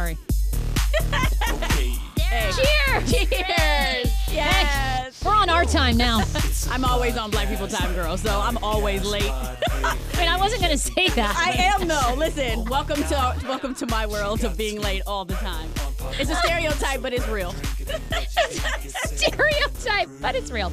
Sorry. Hey. Cheers! Cheers! Yes. We're on our time now. I'm always on Black People Time, girl, so I'm always late. I mean, I wasn't going to say that. I am though. Listen, welcome to welcome to my world of being late all the time. It's a stereotype, but it's real. stereotype, but it's real.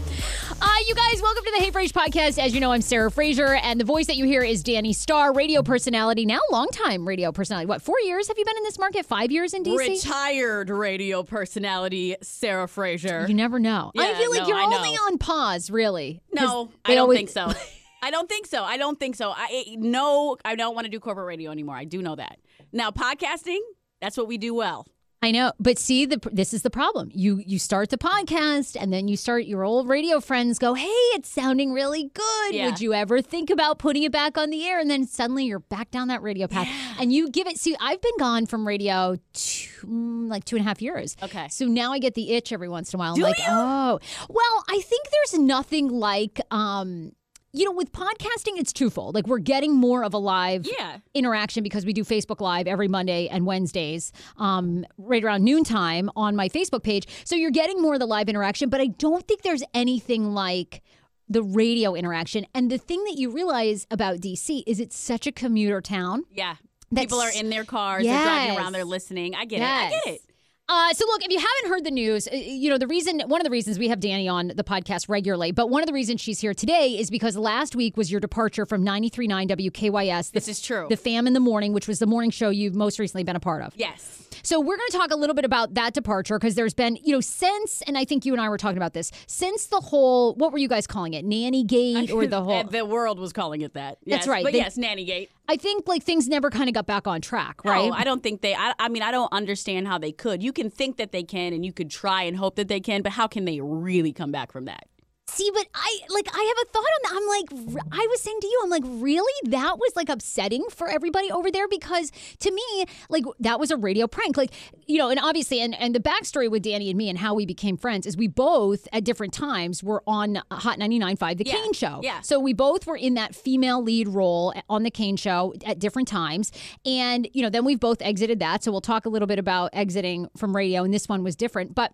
Uh, you guys, welcome to the Hey Frase podcast. As you know, I'm Sarah Fraser, and the voice that you hear is Danni Starr, radio personality, now longtime radio personality. What, four years have you been in this market? Five years in DC? Retired radio personality Sarah Fraser. You never know. I feel like no, you're I only know. on pause, really. No, I don't always- think so. I don't think so. I don't think so. I no, I don't want to do corporate radio anymore. I do know that. Now, podcasting, that's what we do well. I know, but see, the this is the problem. You you start the podcast, and then you start your old radio friends go, "Hey, it's sounding really good. Yeah. Would you ever think about putting it back on the air?" And then suddenly you're back down that radio path, and you give it. See, I've been gone from radio two, mm, like two and a half years. Okay. so now I get the itch every once in a while. I'm Do like, you? oh, well, I think there's nothing like. um you know, with podcasting, it's twofold. Like we're getting more of a live Yeah. interaction because we do Facebook Live every Monday and Wednesdays, um, right around noontime on my Facebook page. So you're getting more of the live interaction, but I don't think there's anything like the radio interaction. And the thing that you realize about DC is it's such a commuter town. Yeah. People are in their cars, they're driving around, they're listening. I get it. I get it. Uh, so look, if you haven't heard the news, uh, you know the reason. One of the reasons we have Danni on the podcast regularly, but one of the reasons she's here today is because last week was your departure from 93.9 WKYS. The, This is true. the Fam in the Morning, which was the morning show you've most recently been a part of. Yes. So we're going to talk a little bit about that departure because there's been, you know, since, and I think you and I were talking about this, since the whole, what were you guys calling it, nanny gate or the whole? the world was calling it that. That's right. But They- yes, nanny gate. I think like things never kind of got back on track, right? No, I don't think they. I, I mean, I don't understand how they could. You can think that they can, and you could try and hope that they can, but how can they really come back from that? See, but I like I have a thought on that. I'm like, I was saying to you, I'm like, really? That was like upsetting for everybody over there because to me, like that was a radio prank. Like, you know, and obviously, and and the backstory with Danni and me and how we became friends is we both at different times were on Hot 99.5, The Yeah, Kane Show. yeah. So we both were in that female lead role on The Kane Show at different times, and you know, then we've both exited that. So we'll talk a little bit about exiting from radio, and this one was different, but.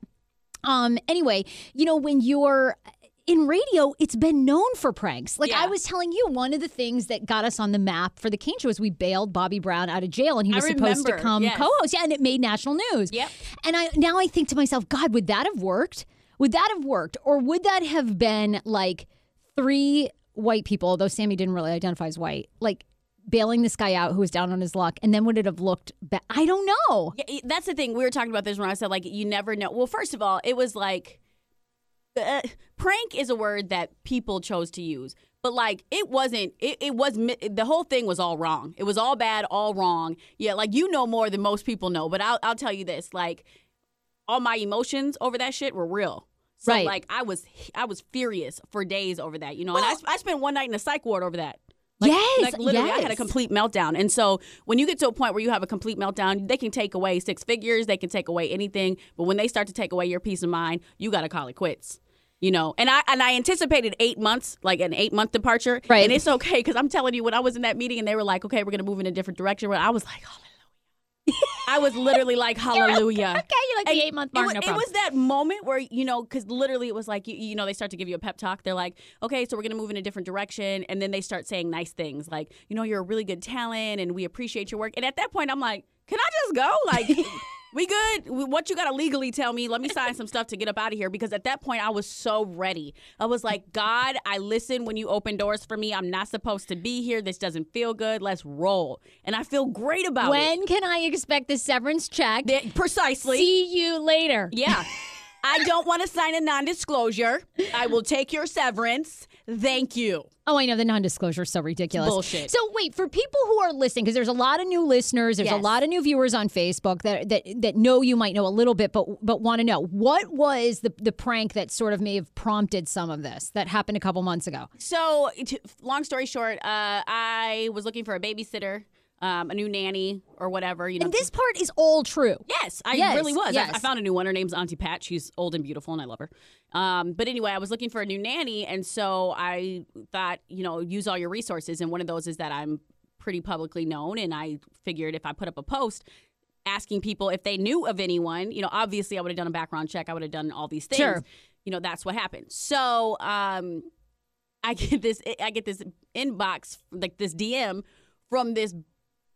Um. Anyway, you know when you're in radio, it's been known for pranks. Like I was telling you, one of the things that got us on the map for the Kane Show was we bailed Bobby Brown out of jail, and he I was supposed to come yes. co-host. Yeah, and it made national news. Yep. And I now I think to myself, God, would that have worked? Would that have worked, or would that have been like three white people? Although Sammy didn't really identify as white, like bailing this guy out who was down on his luck, and then would it have looked? Ba- I don't know. Yeah, that's the thing. We were talking about this when I said like you never know. Well, first of all, it was like uh, prank is a word that people chose to use, but like it wasn't. It, it was the whole thing was all wrong. It was all bad, all wrong. Yeah, like you know more than most people know. But I'll I'll tell you this: like all my emotions over that shit were real. So Right. like I was I was furious for days over that, you know. and I, I spent one night in a psych ward over that. Like, Yes, like literally, I had a complete meltdown. And so when you get to a point where you have a complete meltdown, they can take away six figures, they can take away anything. But when they start to take away your peace of mind, you got to call it quits. You know, and I and I anticipated eight months, like an eight month departure, Right. And it's okay because I'm telling you, when I was in that meeting and they were like, "Okay, we're gonna move in a different direction," I was like, "Hallelujah!" I was literally like, "Hallelujah!" Okay, you're like the eight month it mark, wa- no It was that moment where you know, because literally it was like you, you know they start to give you a pep talk. They're like, okay, so we're gonna move in a different direction, and then they start saying nice things like, you know, you're a really good talent, and we appreciate your work. And at that point, I'm like, can I just go? Like. We good? What you gotta legally tell me? Let me sign some stuff to get up out of here because at that point I was so ready. I was like, God, I listen when you open doors for me. I'm not supposed to be here. This doesn't feel good. Let's roll. And I feel great about it. when can I expect the severance check? Th- Precisely. See you later. Yeah. I don't want to sign a non disclosure. I will take your severance. Thank you. Oh, I know the non-disclosure is so ridiculous. Bullshit. So wait, for people who are listening, because there's a lot of new listeners, there's a lot of new viewers on Facebook that that that know you might know a little bit, but but want to know what was the the prank that sort of may have prompted some of this that happened a couple months ago. So, long story short, uh, I was looking for a babysitter, um, a new nanny, or whatever. You know, And this part is all true. Yes, I Yes, really was. I- I, found a new one. Her name's Auntie Pat. She's old and beautiful, and I love her. Um, but anyway, I was looking for a new nanny, and so I thought, you know, use all your resources. And one of those is that I'm pretty publicly known, and I figured if I put up a post asking people if they knew of anyone, you know, obviously I would have done a background check. I would have done all these things. Sure. You know, that's what happened. So, um, I get this I get this inbox like this DM from this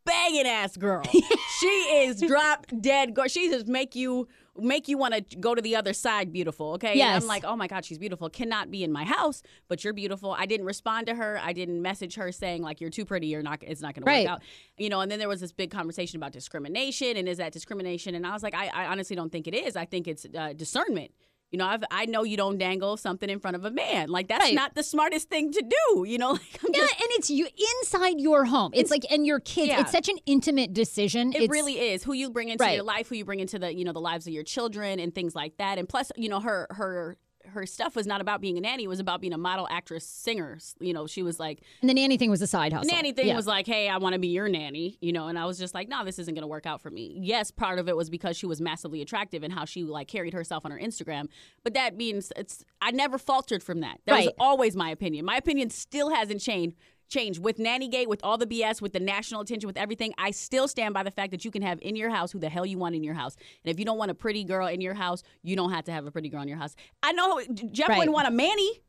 banging ass girl. she is drop dead gorgeous. She just make you make you want to go to the other side beautiful, okay? And I'm like, "Oh my god, she's beautiful. Cannot be in my house, but you're beautiful." I didn't respond to her. I didn't message her saying like you're too pretty, you're not it's not going to Right. work out. You know, and then there was this big conversation about discrimination and is that discrimination? And I was like, I, I honestly don't think it is. I think it's uh, discernment. You know, I've, I know you don't dangle something in front of a man. Like that's Right. not the smartest thing to do. You know, like Yeah, just, and it's you inside your home. It's, like and your kids. Yeah. It's such an intimate decision. It It's- really is who you bring into Right. your life, who you bring into the you know the lives of your children and things like that. And plus, you know her her her stuff was not about being a nanny; it was about being a model, actress, singer. You know, she was like And the nanny thing was a side hustle. nanny thing Yeah. was like, hey, I want to be your nanny. You know, and I was just like, no, this isn't going to work out for me. Yes, part of it was because she was massively attractive and how she like carried herself on her Instagram. But that means it's I never faltered from that. That was always my opinion. My opinion still hasn't changed. Changed with Nannygate, with all the BS, with the national attention, with everything. I still stand by the fact that you can have in your house who the hell you want in your house. And if you don't want a pretty girl in your house, you don't have to have a pretty girl in your house. I know Jeff Right. wouldn't want a Manny,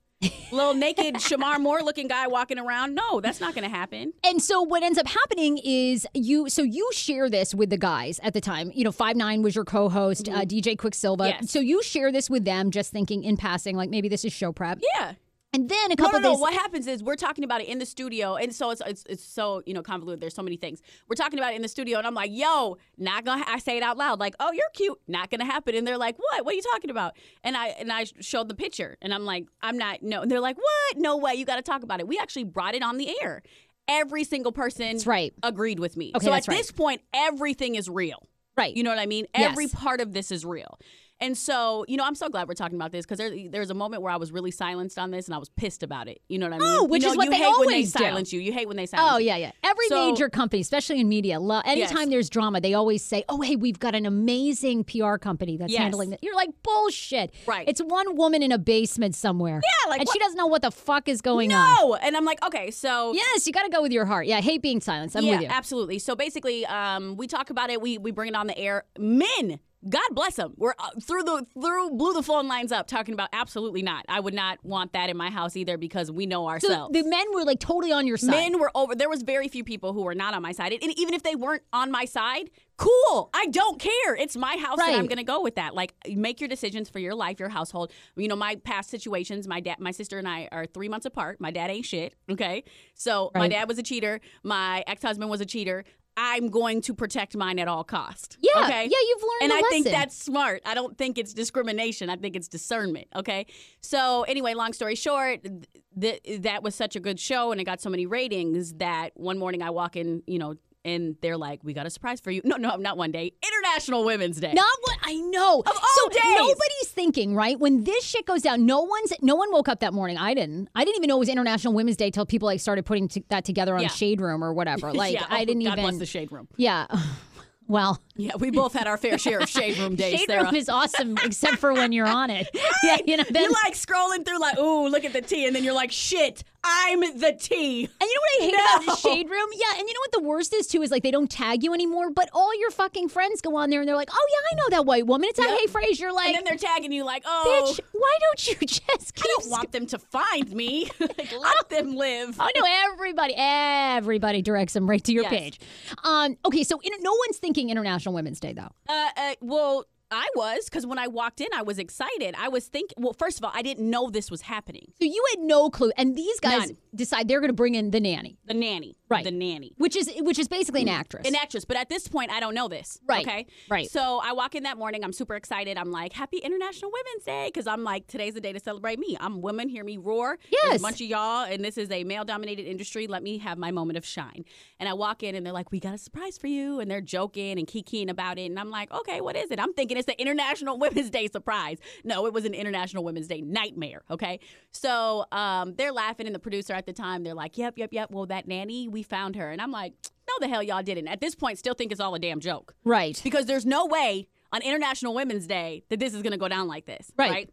little naked Shemar Moore looking guy walking around. No, that's not going to happen. And so what ends up happening is you so you share this with the guys at the time. You know, Five Nine was your co-host, uh, DJ Quicksilva. Mm-hmm. Yes. So you share this with them, just thinking in passing, like maybe this is show prep. Yeah. And then a couple no, no. days. What happens is we're talking about it in the studio, and so it's it's, it's so you know convoluted. There's so many things we're talking about it in the studio, and I'm like, "Yo, not gonna." I say it out loud, like, "Oh, you're cute." Not gonna happen, and they're like, "What? What are you talking about?" And I and I showed the picture, and I'm like, "I'm not." No, and they're like, "What? No way! You got to talk about it." We actually brought it on the air. Every single person That's right. agreed with me. Okay, so at right. this point, everything is real. Right. You know what I mean? Yes. Every part of this is real. And so, you know, I'm so glad we're talking about this because there, there's a moment where I was really silenced on this and I was pissed about it. You know what I mean? Oh, which you know, is what you they hate when they always do. silence you. You hate when they silence you. Oh yeah, yeah. Every So- major company, especially in media, lo- anytime Yes. there's drama, they always say, "Oh, hey, we've got an amazing PR company that's Yes. handling it." You're like, "Bullshit!" Right. It's one woman in a basement somewhere. Yeah, like and what- she doesn't know what the fuck is going on. No. And I'm like, okay, so. Yes, you got to go with your heart. Yeah, I hate being silenced. I'm yeah, with you. absolutely. So basically, um, we talk about it. We we bring it on the air. Men God bless them. We're uh, through the through blew the phone lines up talking about absolutely not. I would not want that in my house either because we know So ourselves. the men were like totally on your side. Men were over. There was very few people who were not on my side, and even if they weren't on my side, cool. I don't care. It's my house, and I'm going to go with that. Like, make your decisions for your life, your household. You know, my past situations. My dad, my sister, and I are three months apart. My dad ain't shit. Okay, so my dad was a cheater. My ex husband was a cheater. I'm going to protect mine at all cost. Yeah, Okay. yeah, you've learned and I think lesson. that's smart. I don't think it's discrimination. I think it's discernment. Okay. So anyway, long story short, th- th- that was such a good show, and it got so many ratings that one morning I walk in, you know, and they're like, "We got a surprise for you." No, no, not one day. International Women's Day. Not what I know. Of all so days. nobody's thinking, right? When this shit goes down, no one's no one woke up that morning. I didn't. I didn't even know it was International Women's Day till people like started putting t- that together on Yeah. Shade Room or whatever. Like yeah, I oh, didn't even. God even. bless the shade room. yeah. Well, Yeah, we both had our fair share of shade room days. There. Shade Sarah. Room is awesome, except for when you're on it. Yeah, you know. Then, you like scrolling through like, ooh, look at the tea, and then you're like, shit, I'm the tea. And you know what I hate about the shade room? Yeah, and you know what the worst is too is like they don't tag you anymore, but all your fucking friends go on there and they're like, "Oh yeah, I know that white woman. It's that Yep. Hey Frase." You're like, And then they're tagging you like, oh, "Bitch, why don't you just keep?" I don't want them to find me. like, let them live. Oh no! Everybody, everybody directs them right to your Yes. page. Um, okay, so in, no one's thinking International Women's Day though. Uh, uh, well, I was because when I walked in, I was excited. I was thinking. Well, first of all, I didn't know this was happening. So you had no clue, and these guys None. decide they're going to bring in the nanny, The nanny, Right. The nanny. which is which is basically an actress. An actress, but at this point, I don't know this. Right, Okay. right. So I walk in that morning. I'm super excited. I'm like, Happy International Women's Day, because I'm like, today's the day to celebrate me. I'm women. Hear me roar. There's Yes. a bunch of y'all, and this is a male-dominated industry. Let me have my moment of shine. And I walk in, and they're like, We got a surprise for you, and they're joking and kikiing about it. And I'm like, Okay, what is it? I'm thinking it's the International Women's Day surprise. No, it was an International Women's Day nightmare. Okay. So um, they're laughing, and the producer at the time, they're like, Yep, yep, yep. Well, that nanny, we found her, and I'm like. No, the hell y'all didn't. At this point, still think it's all a damn joke right. because there's no way on International Women's Day that this is going to go down like this. Right.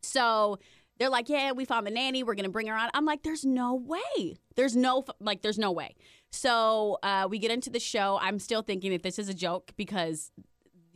So they're like, yeah, we found the nanny. We're going to bring her on. I'm like, there's no way. There's no, like, there's no way. So uh, we get into the show. I'm still thinking that this is a joke because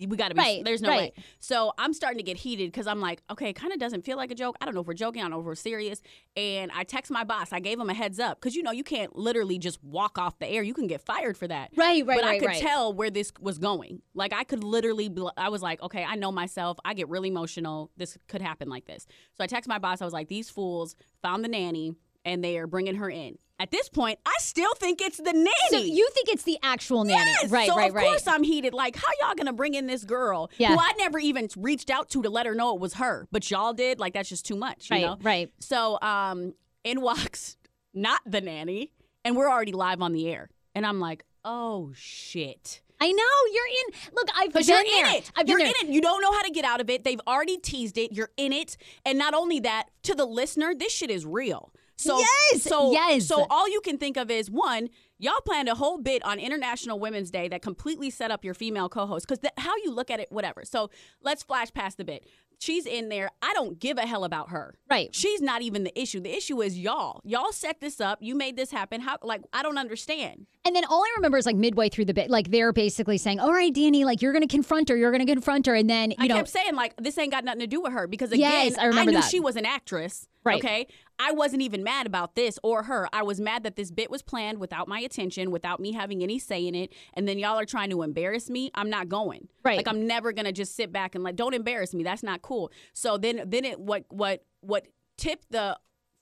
we got to be, Right, there's no right. way. So I'm starting to get heated because I'm like, okay, it kind of doesn't feel like a joke. I don't know if we're joking. I don't know if we're serious. And I text my boss. I gave him a heads up because, you know, you can't literally just walk off the air. You can get fired for that Right, right, but I could right. tell where this was going. Like I could literally, be, I was like, okay, I know myself. I get really emotional. This could happen like this. So I text my boss. I was like, these fools found the nanny and they are bringing her in. At this point, I still think it's the nanny. So you think it's the actual nanny, Yes. right? so right, of right. course I'm heated. Like, how y'all gonna bring in this girl Yeah. who I never even reached out to to let her know it was her, but y'all did? Like, that's just too much, you right, know? right. So um, in walks not the nanny, and we're already live on the air, and I'm like, oh shit. I know you're in. Look, I've been you're there. in it. I've you're in it. You don't know how to get out of it. They've already teased it. You're in it. And not only that, to the listener, this shit is real. So Yes, so yes. So all you can think of is one, y'all planned a whole bit on International Women's Day that completely set up your female co-host. Because how you look at it, whatever. So let's flash past the bit. She's in there. I don't give a hell about her. Right. She's not even the issue. The issue is y'all. Y'all set this up. You made this happen. How? Like I don't understand. And then all I remember is like midway through the bit, like they're basically saying, "All right, Danni, like you're going to confront her. You're going to confront her." And then you I know, kept saying like this ain't got nothing to do with her because again, Yes, I remember knew that. she was an actress. Right. Okay. I wasn't even mad about this or her. I was mad that this bit was planned without my attention, without me having any say in it. And then y'all are trying to embarrass me. I'm not going. Right. Like I'm never gonna just sit back and like, don't embarrass me. That's not cool. So then then it what what what tipped the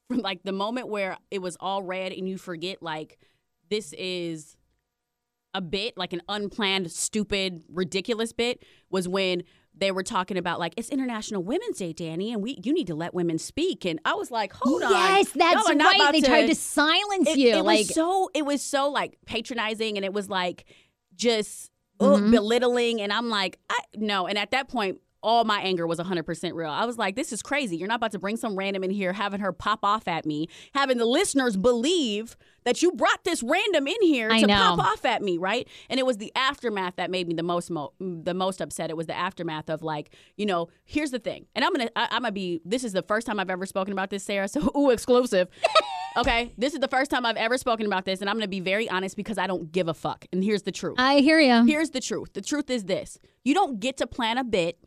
from like the moment where it was all red and you forget like this is a bit, like an unplanned, stupid, ridiculous bit, was when they were talking about like it's International Women's Day, Danni, and we you need to let women speak. And I was like, hold on, yes, that's right. They tried to silence It, you, it like was so it was so like patronizing, and it was like just uh, Mhm. belittling. And I'm like, I no. And at that point, all my anger was 100% real. I was like, this is crazy. You're not about to bring some random in here, having her pop off at me, having the listeners believe that you brought this random in here I to know. pop off at me, right? And it was the aftermath that made me the most mo- the most upset. It was the aftermath of like, you know, here's the thing. And I'm going to I'm going to be this is the first time I've ever spoken about this, Sarah. So, ooh, exclusive. okay, this is the first time I've ever spoken about this and I'm going to be very honest because I don't give a fuck. And here's the truth. I hear you. Here's the truth. The truth is this. You don't get to plan a bit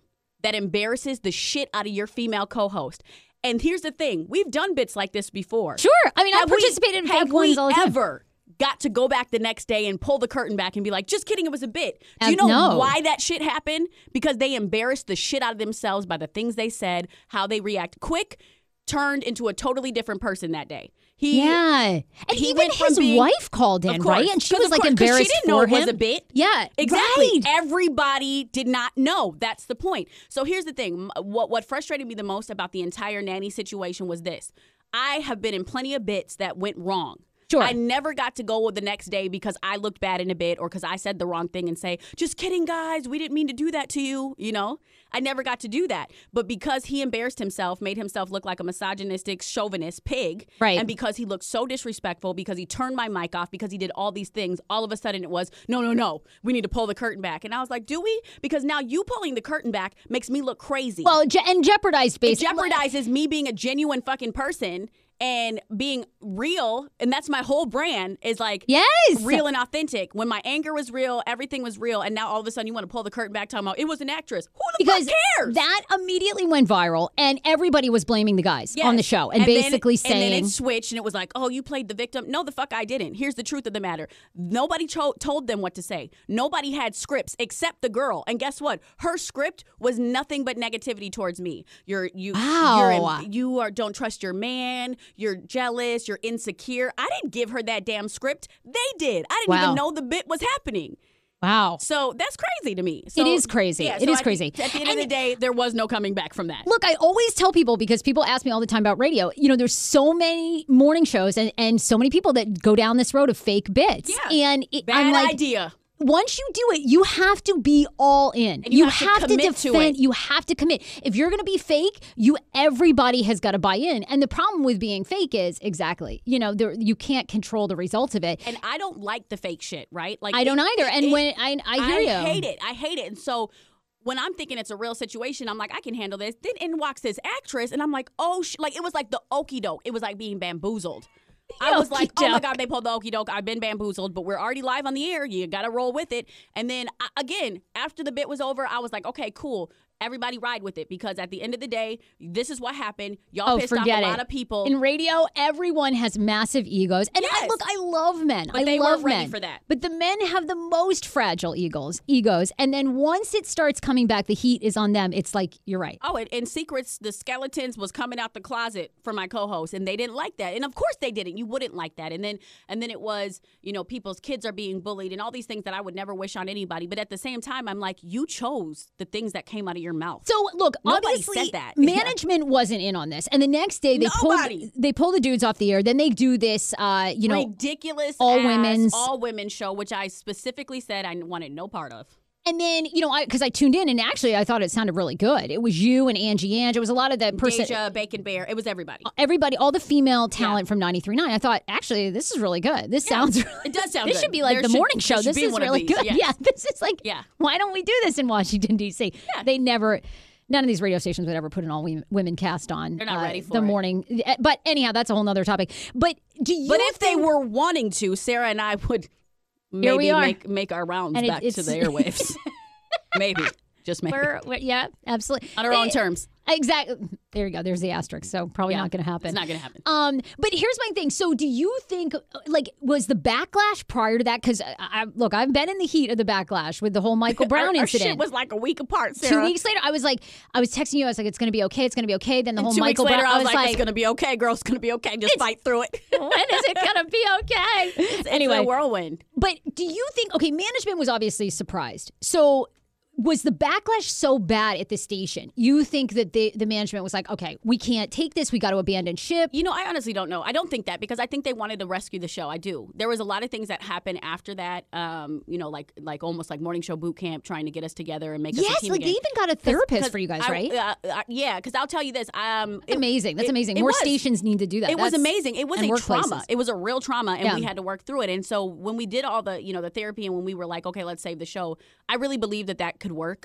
that embarrasses the shit out of your female co-host. And here's the thing. We've done bits like this before. Sure. I mean, I Have we- participated in fake ones all the time. ever got to go back the next day and pull the curtain back and be like, just kidding, it was a bit. Do you know no. why that shit happened? Because they embarrassed the shit out of themselves by the things they said, how they react. Quick turned into a totally different person that day. He Yeah. And he even went his being- wife called in, Of right? And she was like course, embarrassed She didn't know for it was him. a bit. Yeah, exactly. right. Everybody did not know. That's the point. So here's the thing. What what frustrated me the most about the entire nanny situation was this. I have been in plenty of bits that went wrong. Sure. I never got to go the next day because I looked bad in a bit or because I said the wrong thing and say, just kidding, guys. We didn't mean to do that to you. You know, I never got to do that. But because he embarrassed himself, made himself look like a misogynistic, chauvinist pig. Right. And because he looked so disrespectful, because he turned my mic off, because he did all these things, all of a sudden it was, no, no, no, we need to pull the curtain back. And I was like, do we? Because now you pulling the curtain back makes me look crazy. Well, je- and jeopardized it basically. jeopardizes me being a genuine fucking person and being real. And that's my whole brand is like, Yes. real and authentic. When my anger was real, everything was real, and now all of a sudden you want to pull the curtain back, talking about it was an actress. Who the because fuck cares? that immediately went viral and everybody was blaming the guys on the show and, then- basically and saying then it switched and it was like, oh, you played the victim. No, the fuck I didn't. Here's the truth of the matter. Nobody cho- told them what to say. Nobody had scripts except the girl. And guess what? Her script was nothing but negativity towards me. You're you Wow. you're, you are don't trust your man. You're jealous. You're insecure. I didn't give her that damn script. They did. I didn't Wow. even know the bit was happening. wow So that's crazy to me. So, It is crazy. Yeah, It so is at- crazy. At the end of the day, there was no coming back from that. Look, I always tell people because people ask me all the time about radio. You know, there's so many morning shows and, and so many people that go down this road of fake bits. Yeah. And it, Bad I'm like, idea. Once you do it, you have to be all in. And you have to commit to defend. it. You have to commit. If you're going to be fake, you everybody has got to buy in. And the problem with being fake is exactly, you know, there, you can't control the results of it. And I don't like the fake shit, right? Like I don't either. it- And it- when I, I hear I you, hate it. I hate it. And so when I'm thinking it's a real situation, I'm like, I can handle this. Then in walks this actress, and I'm like, oh, sh-. like it was like the okey doke. It was like being bamboozled. I was like, oh my god, they pulled the okey doke. I've been bamboozled, but we're already live on the air. You got to roll with it. And then I, again, after the bit was over, I was like, okay, cool. Everybody ride with it because at the end of the day, this is what happened. Y'all Oh, pissed off a it. lot of people. In radio, everyone has massive egos. And I, look, I love men. But I they love men. for that. But the men have the most fragile egos, egos. And then once it starts coming back, the heat is on them. It's like, you're right. Oh, and, and secrets, the skeletons was coming out the closet for my co-host, and they didn't like that. And of course they didn't. You wouldn't like that. And then and then it was, you know, people's kids are being bullied and all these things that I would never wish on anybody. But at the same time, I'm like, you chose the things that came out of your mouth. So look, Nobody obviously, said that. Management wasn't in on this, and the next day they Nobody. pulled they pull the dudes off the air. Then they do this, uh, you know, ridiculous all women's- all women show, which I specifically said I wanted no part of. And then you know, I because I tuned in and actually I thought it sounded really good. It was you and Angie Ange. It was a lot of the person. Deja, Bacon Bear, it was everybody. Everybody, all the female talent from 93.9. I thought, actually, this is really good. This sounds really It does sound This good. should be like There the should- morning show. This is really good. yes. Yeah, this is like, Yeah. why don't we do this in Washington, D.C.? Yeah. They never, none of these radio stations would ever put an all women- cast on. uh, They're not ready for the it. morning. But anyhow, that's a whole nother topic. But do you But if they were wanting to, Sarah and I would Here we maybe are. make make our rounds And it- back to the airwaves. maybe. Just maybe. We're, we're- yeah, absolutely. on our own terms. Exactly. There you go. There's the asterisk. So probably Yeah, not going to happen. It's not going to happen. Um, but here's my thing. So, do you think, like, was the backlash prior to that? Because I, I look, I've been in the heat of the backlash with the whole Michael Brown our, our incident. shit was like a week apart, Two weeks later, I was like, I was texting you. I was like, it's going to be okay. It's going to be okay. Then the whole Two Michael weeks later, Brown. I was like, it's going to be okay, girl. It's going to be okay. Just fight through it. when is it going to be okay? It's anyway, a whirlwind. but do you think? Okay, management was obviously surprised. So. Was the backlash so bad at the station? You think that the the management was like, okay, we can't take this. We got to abandon ship. You know, I honestly don't know. I don't think that because I think they wanted to rescue the show. I do. There was a lot of things that happened after that. Um, you know, like like almost like morning show boot camp, trying to get us together and make us a Yes, like again. they even got a therapist 'Cause for you guys, I- right? uh, uh, yeah, because I'll tell you this. Um, it- amazing. That's it- amazing. it More was. stations need to do that. It was amazing. It was a trauma. It was a real trauma, and Yeah. we had to work through it. And so when we did all the, you know, the therapy, and when we were like, okay, let's save the show, I really believe that that could work.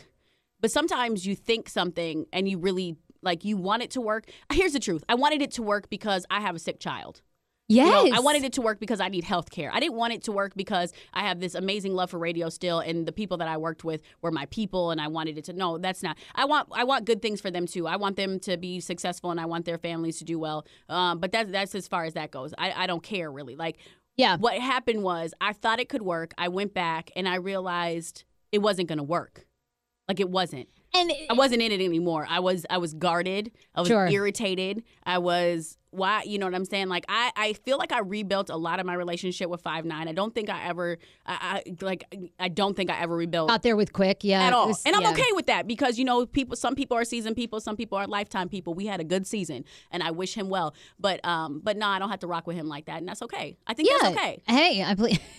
But sometimes you think something, and you really like you want it to work. Here's the truth: I wanted it to work because I have a sick child. You Yes, know, I wanted it to work because I need health care. I didn't want it to work because I have this amazing love for radio still and the people that I worked with were my people and I wanted it to no, that's not. I want I want good things for them too. I want them to be successful and I want their families to do well. Um, but that's that's as far as that goes. I, I don't care really. Like Yeah. what happened was I thought it could work. I went back and I realized it wasn't gonna work. Like it wasn't. And I wasn't in it anymore. I was I was guarded. I was Sure. irritated. I was why you know what I'm saying? Like I, I feel like I rebuilt a lot of my relationship with Five Nine. I don't think I ever I, I like I don't think I ever rebuilt out there with quick. Yeah, at all. was- and I'm yeah. okay with that because you know people some people are season people, some people are lifetime people. We had a good season and I wish him well. But um but no, I don't have to rock with him like that and that's okay. I think Yeah. that's okay. Hey, I believe.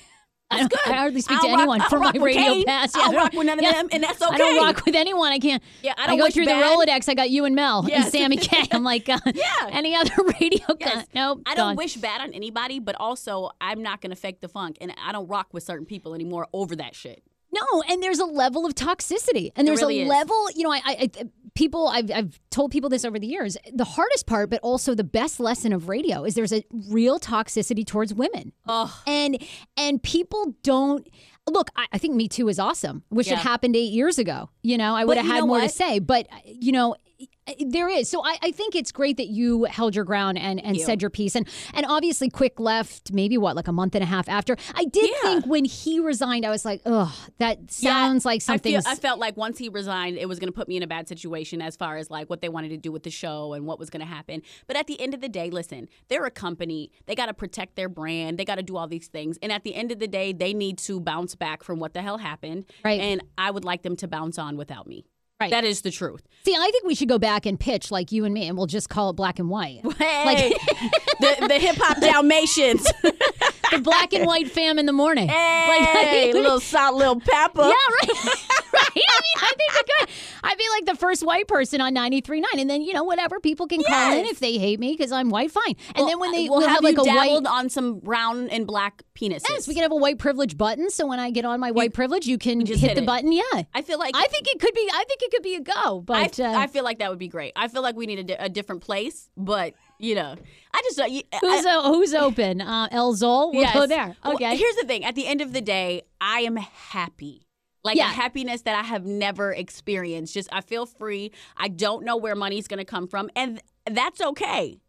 I, That's good. I hardly speak I'll to anyone from my radio Kane. past. I'll I don't- rock with none of yeah. them, and that's okay. I don't rock with anyone. I can't. Yeah, I I, don't go through bad. the Rolodex. I got you and Mel Yes. and Sammy K. I'm like, uh, Yeah. any other radio Yes. guy? Nope. I don't gone. wish bad on anybody, but also I'm not gonna fake the funk, and I don't rock with certain people anymore over that shit. No, and there's a level of toxicity, and there's really a is. level. You know, I, I, I people, I've, I've told people this over the years. The hardest part, but also the best lesson of radio, is there's a real toxicity towards women, Ugh. and and people don't. Look, I, I think Me Too is awesome. Wish Yeah. it happened eight years ago. You know, I would have had more to say. But you know, there is. So I, I think it's great that you held your ground and, and you. said your piece. And and obviously, Quick left maybe what like a month and a half after. I did Yeah. think when he resigned, I was like, ugh, that sounds like something. feel, I felt like once he resigned, it was going to put me in a bad situation as far as like what they wanted to do with the show and what was going to happen. But at the end of the day, listen, they're a company. They got to protect their brand. They got to do all these things. And at the end of the day, they need to bounce back from what the hell happened. Right. And I would like them to bounce on without me. Right. That is the truth. See, I think we should go back and pitch like you and me, and we'll just call it black and white. Hey, the, the hip hop Dalmatians. the black and white fam in the morning. Hey, think we- little salt, little pepper. Yeah, right. right. I mean, I think we could. I'd be like the first white person on 93.9. And then, you know, whatever, people can call in if they hate me because I'm white, fine. And then when they we'll, we'll have, like you a white. on some brown and black penises. Yes, we can have a white privilege button. So when I get on my white privilege, you can just hit, hit the button. Yeah. I feel like I think it could be. I think it could be a go. I, But uh, I feel like that would be great. I feel like we need a, di- a different place, but you know, I just uh, you- who's I, who's open? Uh, El Zol. We'll yes. go there. Well, Okay. here's the thing: at the end of the day, I am happy. Like Yeah. a happiness that I have never experienced. Just I feel free. I don't know where money's going to come from, and th- that's okay.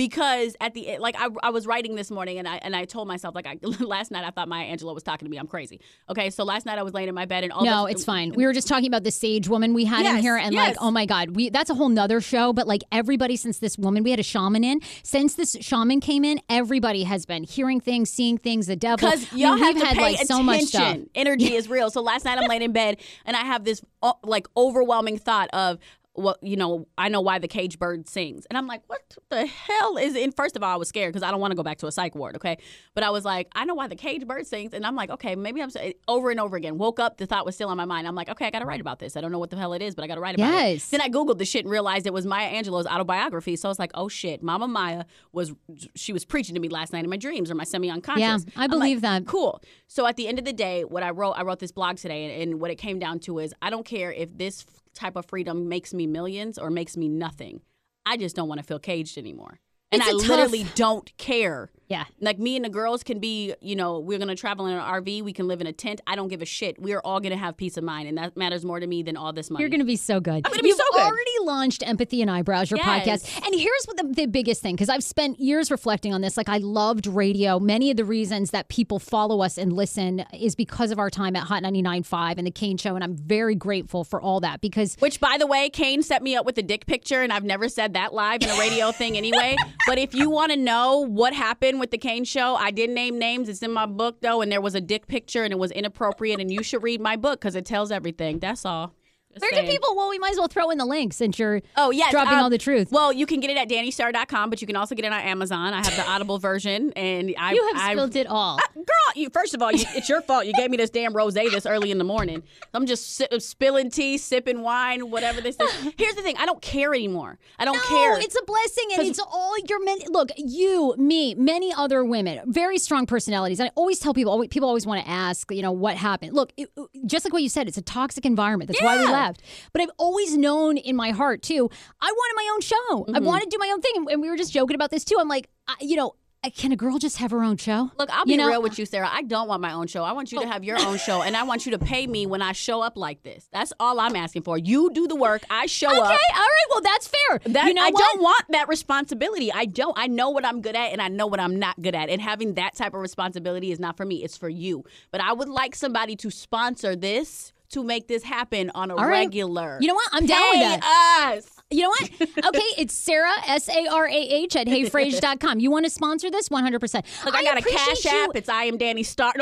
Because at the like I, I was writing this morning and I and I told myself like I, last night I thought Maya Angelou was talking to me I'm crazy okay so last night I was laying in my bed and all no, it's fine. We were just talking about the sage woman we had in here, and yes. like, oh my god, we that's a whole nother show. But like everybody, since this woman, we had a shaman in. Since this shaman came in, everybody has been hearing things, seeing things. The devil. Because I mean, y'all have had like attention. so much stuff. Energy is real. So last night I'm laying in bed and I have this uh, like overwhelming thought of well, you know, I know why the cage bird sings. And I'm like, what the hell is in first of all, I was scared because I don't want to go back to a psych ward, okay? But I was like, I know why the cage bird sings. And I'm like, okay, maybe I'm over and over again. Woke up, the thought was still on my mind. I'm like, okay, I gotta write about this. I don't know what the hell it is, but I gotta write about Yes. it. Then I Googled the shit and realized it was Maya Angelou's autobiography. So I was like, oh shit, Mama Maya was she was preaching to me last night in my dreams or my semi unconscious. Yeah, I believe like, that. Cool. So at the end of the day, what I wrote, I wrote this blog today, and, and what it came down to is I don't care if this type of freedom makes me millions or makes me nothing. I just don't want to feel caged anymore. And I tough- literally don't care. Yeah. Like me and the girls can be, you know, we're gonna travel in an RV, we can live in a tent. I don't give a shit. We are all gonna have peace of mind, and that matters more to me than all this money. You're going to be so good. I'm gonna be You've so good. already launched Empathy and Eyebrows, your Yes. podcast. And here's what the, the biggest thing, because I've spent years reflecting on this. Like, I loved radio. Many of the reasons that people follow us and listen is because of our time at Hot 99.5 and the Kane Show. And I'm very grateful for all that because Which, by the way, Kane set me up with a dick picture, and I've never said that live in a radio thing anyway. But if you want to know what happened with the Kane show. I didn't name names. It's in my book though, and there was a dick picture and it was inappropriate. And you should read my book because it tells everything. That's all. Where saying. people? Well, we might as well throw in the link since you're Oh yes, dropping um, all the truth. Well, you can get it at DanniStarr.com, but you can also get it on Amazon. I have the Audible version, and I you have I, spilled it all. Uh, girl, you first of all, you, it's your fault. You gave me this damn rosé this early in the morning. I'm just si- uh, spilling tea, sipping wine, whatever this is. Here's the thing: I don't care anymore. I don't no, care. it's a blessing, and it's all your men. Look, you, me, many other women, very strong personalities. And I always tell people, always- people always want to ask, you know, what happened. Look, it, uh, just like what you said, it's a toxic environment. That's why we Yeah. Left. But I've always known in my heart too. I wanted my own show. Mm-hmm. I wanted to do my own thing, and- we were just joking about this too. I'm like, I, you know, can a girl just have her own show? Look, I'll be You know- real with you, Sarah. I don't want my own show. I want you to have your own show, and I want you to pay me when I show up like this. That's all I'm asking for. You do the work. I show Okay, up. Okay, all right. Well, that's fair. That, you know I what? don't want that responsibility. I don't. I know what I'm good at and I know what I'm not good at. And having that type of responsibility is not for me. It's for you. But I would like somebody to sponsor this to make this happen on a All right. regular. You know what? I'm down with that. us. You know what? Okay, it's Sarah, S A R A H, at heyfrase.com. You want to sponsor this? 100%. Look, I, got a cash you- app. It's I am Danni Starr.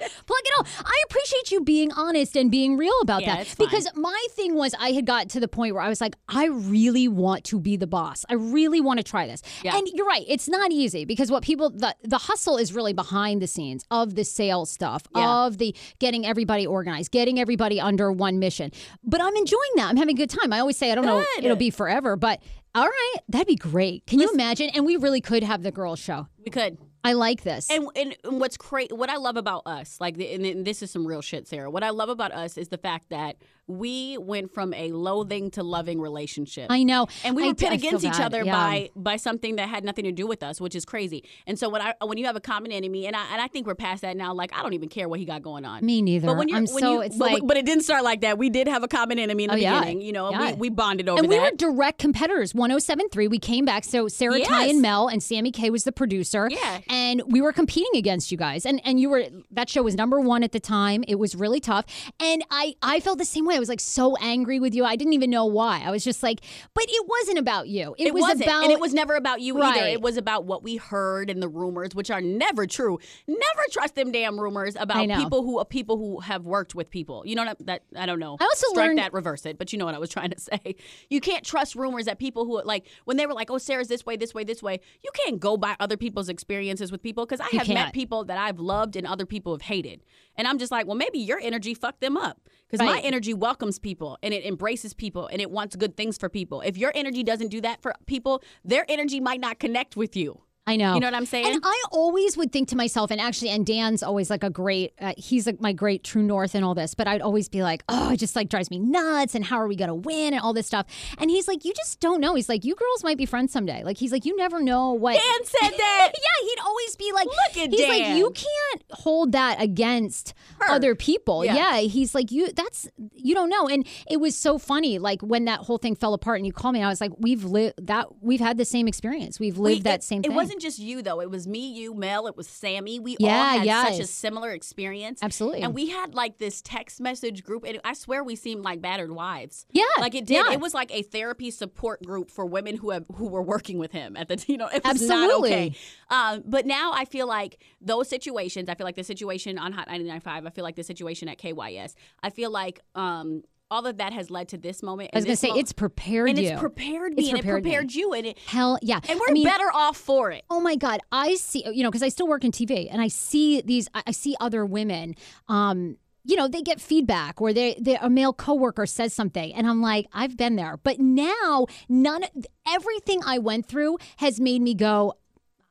No. Plug it all. I appreciate you being honest and being real about Yeah, that. Because my thing was, I had got to the point where I was like, I really want to be the boss. I really want to try this. Yeah. And you're right, it's not easy because what people, the, the hustle is really behind the scenes of the sales stuff, Yeah. of the getting everybody organized, getting everybody under one mission. But I'm enjoying that. I'm having a good time. I always say, I don't know, it'll be forever, but all right, that'd be great. Can you imagine? And we really could have the girls' show. we could. I like this. And, and what's crazy, what I love about us, like, the, and this is some real shit, Sarah. What I love about us is the fact that we went from a loathing to loving relationship. I know. and we were d- pit I against each bad. other Yeah. by by something that had nothing to do with us, which is crazy. And so when I when you have a common enemy, and I and I think we're past that now. Like I don't even care what he got going on. Me neither. But when you're, I'm when so you, it's but, like but it didn't start like that. We did have a common enemy in the Oh, yeah. beginning. You know, Yeah. we, we bonded over and we were direct competitors 1073 we came back so sarah ty and mel and sammy k was the producer Yeah. and we were competing against you guys and and you were that show was number one at the time it was really tough and i i felt the same way i was like so angry with you i didn't even know why i was just like but it wasn't about you it, it was wasn't, about and it was never about you either. It was about what we heard and the rumors, which are never true. Never trust them damn rumors about people who people who have worked with people. You know what I, that I don't know. I also strike learned- that, reverse it. But you know what I was trying to say. You can't trust rumors that people who like when they were like, "Oh, Sarah's this way, this way, this way." You can't go by other people's experiences with people because I You have met people that I've loved and other people have hated, and I'm just like, well, maybe your energy fucked them up because my Right. energy welcomes people and it embraces people and it wants good things for people. If your energy doesn't do that for people, their energy might not connect with you. I know. You know what I'm saying? And I always would think to myself, and actually, and Dan's always like a great, uh, he's like my great true north and all this, but I'd always be like, oh, it just like drives me nuts. And how are we going to win and all this stuff. And he's like, you just don't know. He's like, you girls might be friends someday. Like, he's like, you never know what. Dan said that. yeah, he'd always be like, Look at he's like, you can't hold that against Her. other people. Yeah. Yeah. he's like, you, that's, you don't know. And it was so funny, like when that whole thing fell apart and you called me, I was like, we've lived that, we've had the same experience. We've lived We- that it, same It thing. Wasn't just you though. It was me, you, Mel. It was Sammy. We Yeah, all had such a similar experience. Absolutely. And we had like this text message group, and I swear we seemed like battered wives. Yeah, like it did. yeah. It was like a therapy support group for women who have who were working with him at the. You know, it was Absolutely. not okay. Um, but now I feel like those situations. I feel like the situation on Hot 99.5. I feel like the situation at KYS. I feel like um, all of that has led to this moment. I was going to say, it's prepared and you. it's prepared It's me, and prepared it me. prepared you, and it. Hell yeah. And we're I mean, better off for it. Oh my God. I see, you know, because I still work in TV and I see these, I I see other women, um, you know, they get feedback or they, they a male coworker says something, and I'm like, I've been there. But now, none, everything I went through has made me go,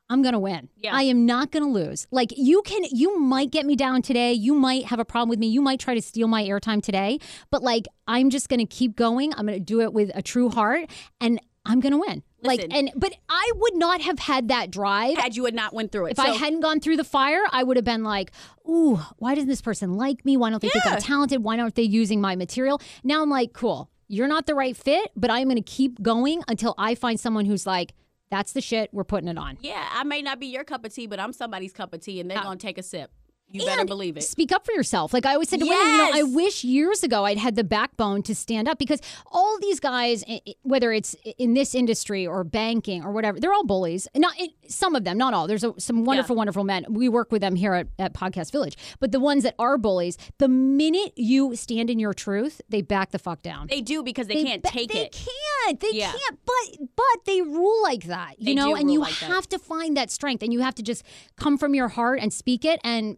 I'm gonna win. Yeah. I am not gonna lose. Like you can, you might get me down today. You might have a problem with me. You might try to steal my airtime today. But like, I'm just gonna keep going. I'm gonna do it with a true heart, and I'm gonna win. Like, and but I would not have had that drive Had you had not went through it, if I hadn't gone through the fire, I would have been like, ooh, why doesn't this person like me? Why don't they think I'm talented? Why aren't they using my material? Now I'm like, cool, you're not the right fit, but I'm going to keep going until I find someone who's like, that's the shit, we're putting it on. Yeah, I may not be your cup of tea, but I'm somebody's cup of tea, and they're uh, gonna take a sip. You better believe it. Speak up for yourself. Like I always said to women, you know, I wish years ago I'd had the backbone to stand up because all these guys, whether it's in this industry or banking or whatever, they're all bullies. Not it, some of them, not all. There's a, some wonderful, wonderful men. We work with them here at, at Podcast Village. But the ones that are bullies, the minute you stand in your truth, they back the fuck down. They do because they, can't ba- take they it. They can't. They Yeah. can't. But but they rule like that, you They know. and you like that. have to find that strength, and you have to just come from your heart and speak it. And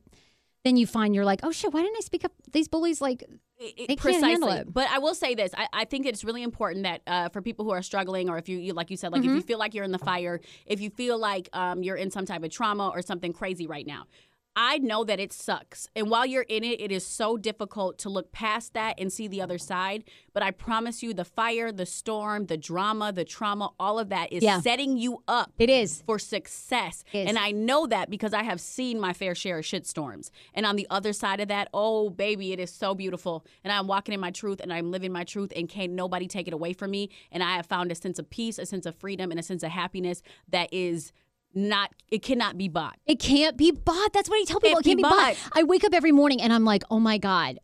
then you find you're like, oh shit, why didn't I speak up? These bullies, like, It- They can't precisely. handle it. But I will say this: I, I think it's really important that uh, for people who are struggling, or if you, you like you said, like Mm-hmm. if you feel like you're in the fire, if you feel like um, you're in some type of trauma or something crazy right now. I know that it sucks. And while you're in it, it is so difficult to look past that and see the other side. But I promise you, the fire, the storm, the drama, the trauma, all of that is Yeah. setting you up it is. for success. And I know that because I have seen my fair share of shitstorms. And on the other side of that, oh baby, it is so beautiful. And I'm walking in my truth and I'm living my truth and can't nobody take it away from me. And I have found a sense of peace, a sense of freedom, and a sense of happiness that is not it cannot be bought. It can't be bought. That's what I tell people. Can't it can't be be bought. bought. I wake up every morning and I'm like, oh my God,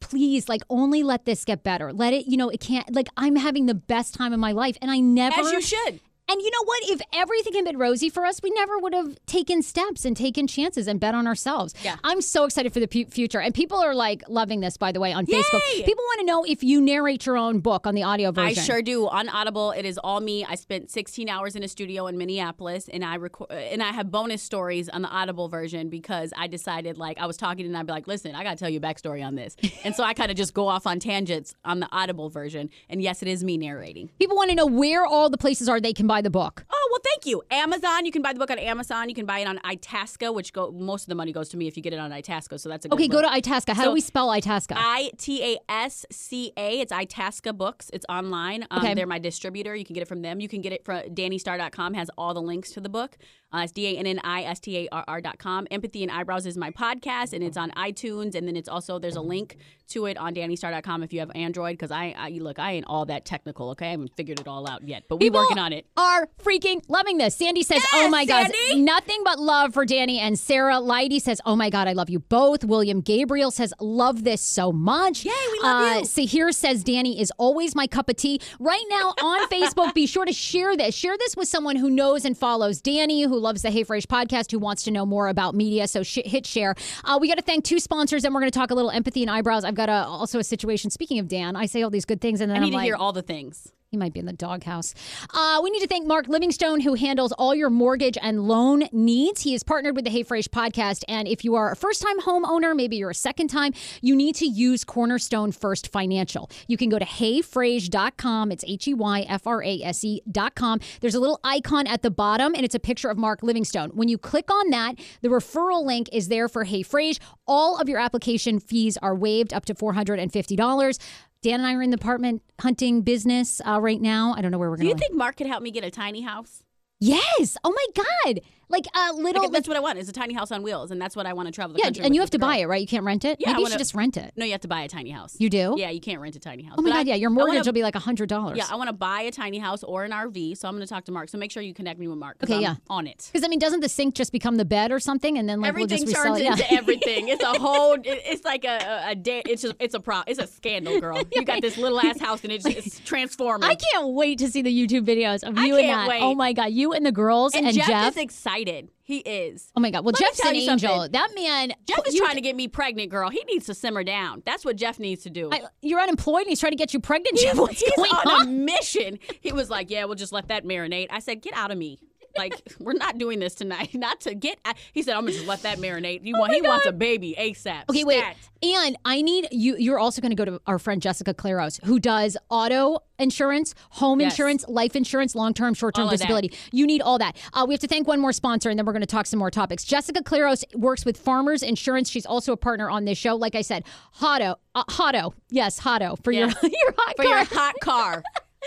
please, like, only let this get better. Let it, you know, it can't, like, I'm having the best time of my life. And I never. As you should. And you know what? If everything had been rosy for us, we never would have taken steps and taken chances and bet on ourselves. Yeah. I'm so excited for the pu- future. And people are like loving this, by the way, on Facebook. People want to know if you narrate your own book on the audio version. I sure do. On Audible, it is all me. I spent 16 hours in a studio in Minneapolis, and I record and I have bonus stories on the Audible version because I decided like I was talking and I'd be like, "Listen, I got to tell you a backstory on this," and so I kind of just go off on tangents on the Audible version. And yes, it is me narrating. People want to know where all the places are they can buy the book. Oh well, thank you. Amazon, you can buy the book on Amazon. You can buy it on Itasca, which go most of the money goes to me if you get it on Itasca. So that's a good Okay, book. go to Itasca. How So- do we spell Itasca? I T A S C A. It's Itasca Books. It's online. Um, Okay. They're my distributor. You can get it from them. You can get it from DanniStarr.com. Has all the links to the book. Uh, it's D A N N I S T A R R.com. Empathy and Eyebrows is my podcast, and it's on iTunes. And then it's also there's a link to it on DanniStarr.com if you have Android. Because I, I look, I ain't all that technical. Okay, I haven't figured it all out yet, but we're working on it. Are freaking loving this. Sandy says, "Oh my god, Sandy! nothing but love for Danni and Sarah." Leidy says, "Oh my god, I love you both." William Gabriel says, "Love this so much." Yay, we love uh, you. Sahir says, "Danni is always my cup of tea." Right now on Facebook, be sure to share this. Share this with someone who knows and follows Danni, who loves the Hey Frase podcast, who wants to know more about media. So sh- hit share. Uh, we got to thank two sponsors, and we're going to talk a little empathy and eyebrows. I've got a, also a situation. Speaking of Dan, I say all these good things, and then I need am to like, hear all the things. He might be in the doghouse. Uh, we need to thank Mark Livingstone, who handles all your mortgage and loan needs. He is partnered with the Hey Frase podcast. And if you are a first time homeowner, maybe you're a second time, you need to use Cornerstone First Financial. You can go to heyfrase.com. It's H E Y F R A S E.com. There's a little icon at the bottom, and it's a picture of Mark Livingstone. When you click on that, the referral link is there for Hey Frase. All of your application fees are waived up to $450. Dan and I are in the apartment hunting business uh, right now. I don't know where we're going. Do you think Mark could help me get a tiny house? Yes. Oh my God. Like a little. Like, that's what I want. Is a tiny house on wheels, and that's what I want to travel the yeah, country. and you have to buy it, right? You can't rent it. Yeah, Maybe you wanna- should just rent it. No, you have to buy a tiny house. You do? Yeah, you can't rent a tiny house. Oh my But I- God. yeah, your mortgage wanna- will be like a hundred dollars. Yeah, I want to buy a tiny house or an RV, so I'm going to talk to Mark. So make sure you connect me with Mark. Okay, I'm yeah. on it. Because I mean, doesn't the sink just become the bed or something, and then like Everything we'll just turns? Yeah. into everything. It's a whole. it- It's like a a, day. It's just it's a pro. It's a scandal, girl. You got this little ass house and it's, it's transforming. I can't wait to see the YouTube videos of you and that. wait. Oh my God, you and the girls and, and, Jeff, is excited. He is. oh my God. Well, Let Jeff's an angel. something. That man. Jeff is you- trying to get me pregnant, girl. He needs to simmer down. That's what Jeff needs to do. I, you're unemployed and he's trying to get you pregnant. Jeff, what's He's going on, on? a mission. He was like, "Yeah, we'll just let that marinate." I said, "Get out of me." Like we're not doing this tonight. Not to get. He said, "I'm gonna just let that marinate." He, want, he wants a baby ASAP. Okay, wait. Stat. And I need you. You're also going to go to our friend Jessica Claros, who does auto insurance, home Yes. insurance, life insurance, long term, short term of that. disability. You need all that. Uh, we have to thank one more sponsor, and then we're going to talk some more topics. Jessica Claros works with Farmers Insurance. She's also a partner on this show. Like I said, Hotto, uh, Hotto, yes, Hotto for Yeah. your your hot for car. your hot car.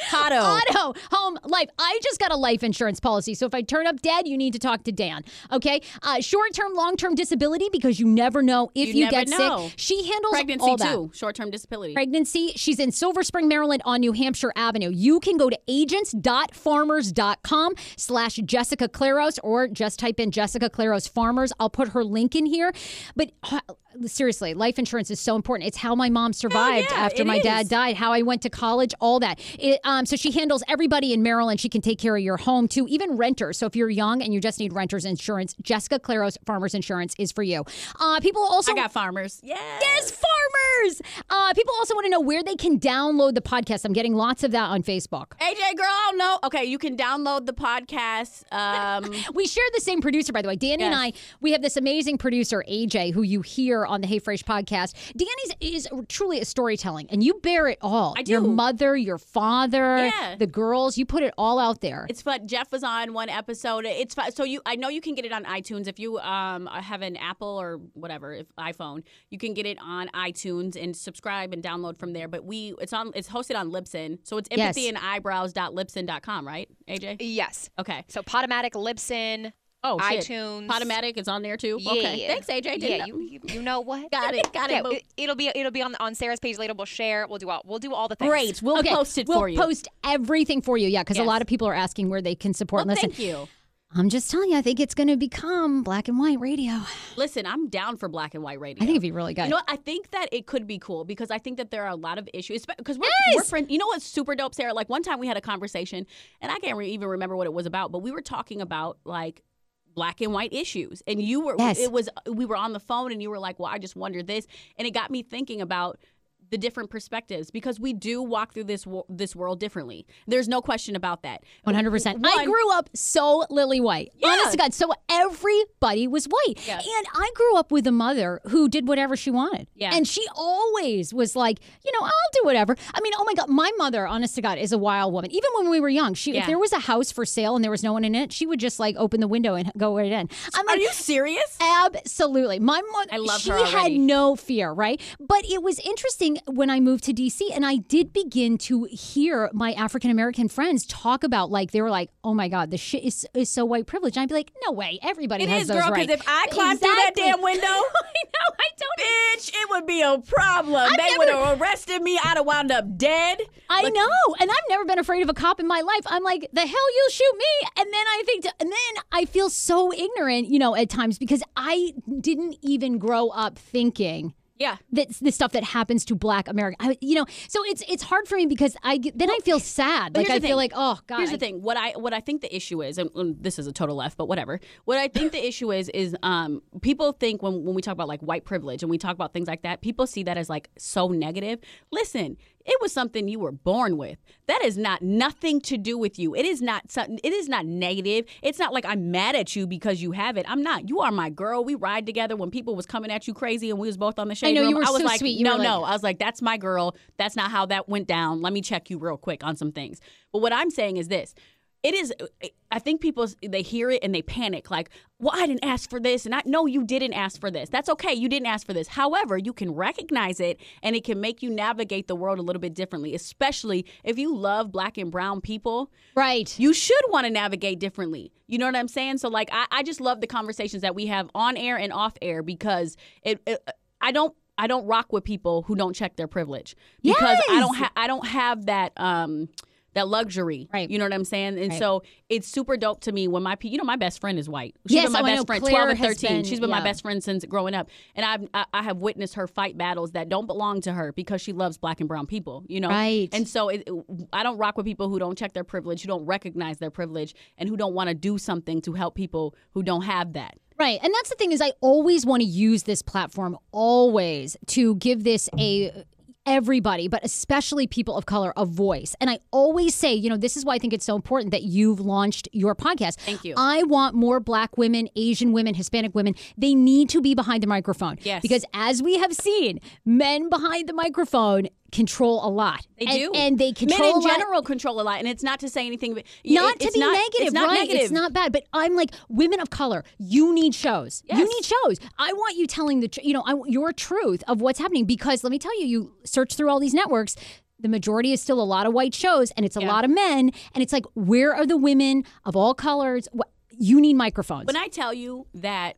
Hotto. Auto, home, life. I just got a life insurance policy. So if I turn up dead, you need to talk to Dan. Okay. Uh, Short term, long term disability because you never know if You you, get know. sick. She handles Pregnancy all that. too. Short term disability. Pregnancy. She's in Silver Spring, Maryland on New Hampshire Avenue. You can go to agents.farmers.com slash Jessica Claros or just type in Jessica Claros Farmers. I'll put her link in here. But uh, seriously, life insurance is so important. It's how my mom survived yeah, after my dad died, how I went to college, all that. It, um, so she handles everybody in Maryland. She can take care of your home too, even renters. So if you're young and you just need renters insurance, Jessica Claros Farmers Insurance is for you. Uh, people also I got farmers. Yes. Yes, farmers. Uh, people also want to know where they can download the podcast. I'm getting lots of that on Facebook. AJ girl, no. Okay, you can download the podcast. Um, We share the same producer, by the way. Danni and I, we have this amazing producer, AJ, who you hear on the Hey Frase podcast. Danni's is truly a storytelling, and you bear it all. I do. Your mother, your father, Yeah. the girls, you put it all out there. it's fun. Jeff was on one episode. It's fun. So you, I know you can get it on iTunes if you um have an Apple or whatever, if iPhone, you can get it on iTunes and subscribe and download from there. But we, it's on, it's hosted on Libsyn, so it's Yes. empathy and eyebrows.libsyn.com, right, AJ? Yes. Okay. So Podomatic, Libsyn, Oh, shit. iTunes. Podomatic is on there too. Okay. Yeah. Thanks, AJ. Didn't Yeah, know. you, you, know what? Got it. Got it, Yeah, boo. it, it'll be it'll be on on Sarah's page later. We'll share. We'll do all we'll do all the things. Great. We'll okay, post it we'll for you. post everything for you. Yeah, because a lot of people are asking where they can support well, and listen. thank you. I'm just telling you, I think it's going to become black and white radio. Listen, I'm down for black and white radio. I think it'd be really good. You know what? I think that it could be cool because I think that there are a lot of issues because we're, Yes! we're friends. You know what's super dope, Sarah? Like one time we had a conversation, and I can't re- even remember what it was about, but we were talking about like black and white issues, and you were Yes. it was we were on the phone, and you were like, "Well, I just wondered this," and it got me thinking about the different perspectives because we do walk through this wo- this world differently. There's no question about that. 100%. I grew up so lily white. Yeah. Honest to God. So everybody was white. Yeah. And I grew up with a mother who did whatever she wanted. Yeah. And she always was like, you know, I'll do whatever. I mean, oh my God, my mother, honest to God, is a wild woman. Even when we were young, she if there was a house for sale and there was no one in it, she would just like open the window and go right in. I'm Are like, you serious? Absolutely. My mother, I love she had no fear, right? But it was interesting when I moved to DC and I did begin to hear my African American friends talk about, like, they were like, oh my God, the shit is, is so white privilege. And I'd be like, no way. Everybody It has is, those girl. rights. Because if I climbed through that damn window, I know, I don't. bitch, it would be a problem. they never- would have arrested me. I'd have wound up dead. I know. And I've never been afraid of a cop in my life. I'm like, the hell you'll shoot me. And then I think, and then I feel so ignorant, you know, at times because I didn't even grow up thinking Yeah. that this stuff that happens to black america I, you know so it's it's hard for me because i then i feel sad like i feel like oh god Here's the thing. What I what I think the issue is, and, and this is a total left, but whatever. What I think the issue is is um people think when when we talk about like white privilege and we talk about things like that, people see that as like so negative. Listen, it was something you were born with. That is not nothing to do with you. It is not something. It is not negative. It's not like I'm mad at you because you have it. I'm not. You are my girl. We ride together. When people was coming at you crazy and we was both on the shade know, room, you were I was so like, sweet. You no, like- no. I was like, that's my girl. That's not how that went down. Let me check you real quick on some things. But what I'm saying is this. It is I think people they hear it and they panic like, "Well, I didn't ask for this." And I no, you didn't ask for this. That's okay. You didn't ask for this. However, you can recognize it and it can make you navigate the world a little bit differently, especially if you love black and brown people right you should want to navigate differently. You know what I'm saying? So like I, I just love the conversations that we have on air and off air because it, it I don't I don't rock with people who don't check their privilege because I don't Yes! have I don't have that um that luxury. Right. You know what I'm saying? And Right. so it's super dope to me when my you know my best friend is white. She's Yes, been my oh, best friend Claire 12 and has 13. been- She's been my best friend since growing up. And I've I, I have witnessed her fight battles that don't belong to her because she loves black and brown people, you know. Right. And so it, I don't rock with people who don't check their privilege, who don't recognize their privilege, and who don't want to do something to help people who don't have that. Right. And that's the thing is I always want to use this platform always to give this a everybody, but especially people of color, a voice. And I always say, you know, this is why I think it's so important that you've launched your podcast. Thank you. I want more black women, Asian women, Hispanic women. They need to be behind the microphone. Yes. Because as we have seen, men behind the microphone control a lot. They and, do, And they control men in general control a lot, and it's not to say anything. But not it- to it's be not, negative, It's not right? negative. It's not bad, but I'm like women of color. You need shows. You need shows. I want you telling the, tr- you know, I, your truth of what's happening because let me tell you, you search through all these networks. The majority is still a lot of white shows, and it's a Yeah. lot of men. And it's like, where are the women of all colors? You need microphones. When I tell you that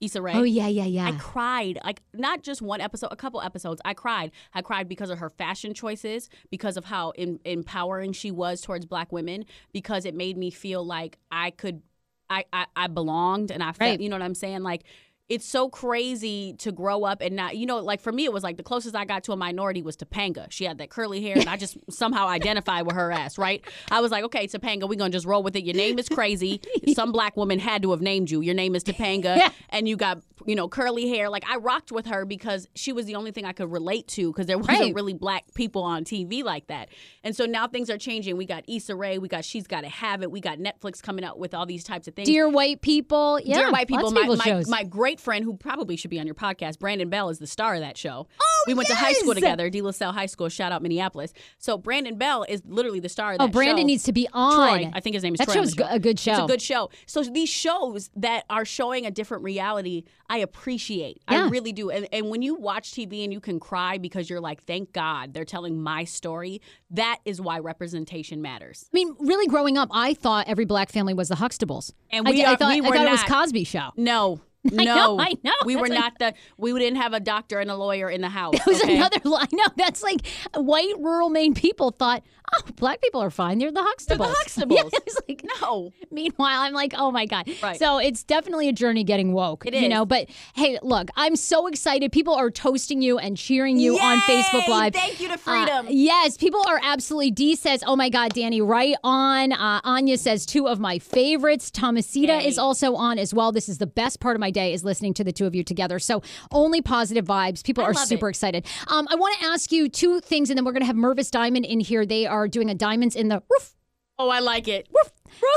Issa Rae. Oh yeah, yeah, yeah. I cried like not just one episode, a couple episodes. I cried. I cried because of her fashion choices, because of how in, empowering she was towards Black women, because it made me feel like I could, I, I, I belonged, and I felt, Right. you know what I'm saying, like. It's so crazy to grow up and not, you know, like for me, it was like the closest I got to a minority was Topanga. She had that curly hair, and I just somehow identified with her ass, right? I was like, okay, Topanga, we're gonna just roll with it. Your name is crazy. Some black woman had to have named you. Your name is Topanga, Yeah. and you got, you know, curly hair. Like I rocked with her because she was the only thing I could relate to because there wasn't Right. really black people on TV like that. And so now things are changing. We got Issa Rae, we got She's Gotta Have It, we got Netflix coming out with all these types of things. Dear white people. Yeah. Dear white people, my, people my, my great friend who probably should be on your podcast, Brandon Bell, is the star of that show. Oh, we went to high school together, De La Salle High School. Shout out Minneapolis. So Brandon Bell is literally the star of oh, that oh, Brandon show. needs to be on. Troy, I think his name is That Troy show's show. a good show. It's a good show. So these shows that are showing a different reality, I appreciate. I really do. And, and when you watch TV and you can cry because you're like, thank God they're telling my story, that is why representation matters. I mean, really, growing up, I thought every black family was the Huxtables. And I we I, are- thought, we I thought it was. Cosby Show. No. I No, know, I know. We were That's not the. We didn't have a doctor and a lawyer in the house. It was okay? another line. No, that's like white rural Maine people thought, oh, black people are fine. They're the Huxtables. They're the Huxtables. Yeah, it's like, No. Meanwhile, I'm like, oh my God. Right. So it's definitely a journey getting woke. It You know, but hey, look, I'm so excited. People are toasting you and cheering you on Facebook Live. Thank you to Uh, freedom. yes, people are absolutely. D says, "Oh my God, Danni, right on." Uh, Anya says, two of my favorites. Thomasita Yay. is also on as well. This is the best part of my day is listening to the two of you together. So only positive vibes. People I are super it. excited. Um, I want to ask you two things, and then we're going to have Mervis Diamond in here. They are doing a diamonds in the roof. Oh, I like it.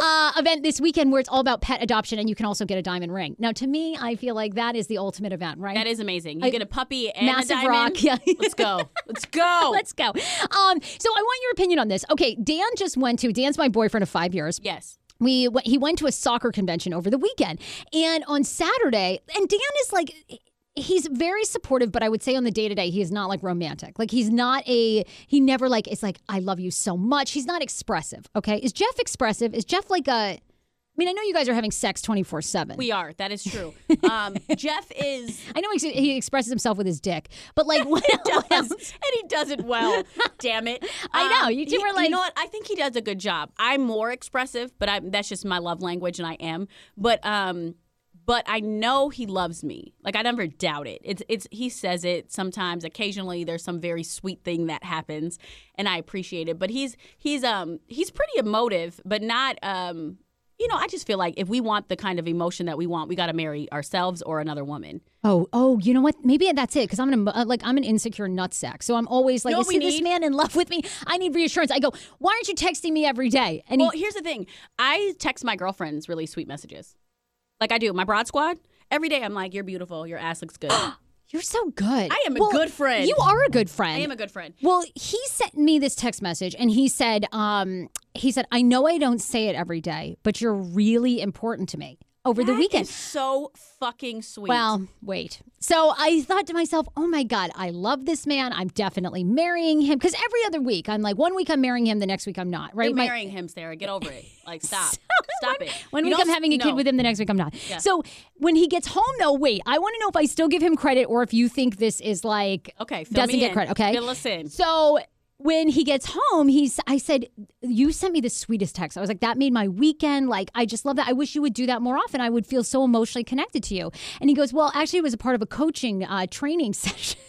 Uh, event this weekend where it's all about pet adoption and you can also get a diamond ring. Now, to me, I feel like that is the ultimate event, right? That is amazing. You I- get a puppy and Massive a diamond. rock, yeah. Let's go. Let's go. Let's go. Um, so I want your opinion on this. Okay, Dan just went to Dan's my boyfriend of five years. yes. We he went to a soccer convention over the weekend, and on Saturday, and Dan is like. He's very supportive, but I would say on the day to day, he is not like romantic. Like he's not a, he never like, it's like, I love you so much. He's not expressive. Okay. Is Jeff expressive? Is Jeff like a, I mean, I know you guys are having sex 24 7. We are. That is true. Um, Jeff is I know he he expresses himself with his dick, but like, what, does, and he does it well. Damn it! I know, Um, you two he- were like- you know what? I think he does a good job. I'm more expressive, but I, that's just my love language, and I am. But um, but I know he loves me. Like I never doubt it. It's it's he says it sometimes. Occasionally, there's some very sweet thing that happens, and I appreciate it. But he's he's um he's pretty emotive, but not um. You know, I just feel like if we want the kind of emotion that we want, we got to marry ourselves or another woman. Oh, oh, you know what? Maybe that's it. Because I'm an uh, like I'm an insecure nutsack, so I'm always like, You know is he this man in love with me? I need reassurance. I go, why aren't you texting me every day? And Well, he, here's the thing. I text my girlfriends really sweet messages. Like I do. My broad squad, every day I'm like, You're beautiful, your ass looks good. You're so good. I am a good friend. You are a good friend. I am a good friend. Well, he sent me this text message and he said, um, he said, I know I don't say it every day, but you're really important to me over the weekend. is so fucking sweet. Well, wait. So I thought to myself, oh my God, I love this man. I'm definitely marrying him. Because every other week, I'm like, one week I'm marrying him, the next week I'm not, right? You're My- marrying him, Sarah. Get over it. Like stop. stop it. One You week don't- I'm having a kid no. with him, the next week I'm not. Yeah. So when he gets home, though, wait, I want to know if I still give him credit or if you think this is like Okay, fill doesn't me get in. credit. Okay, us. So when he gets home, he's I said, You sent me the sweetest text. I was like, that made my weekend. Like, I just love that. I wish you would do that more often. I would feel so emotionally connected to you. And he goes, Well, actually, it was a part of a coaching uh, training session.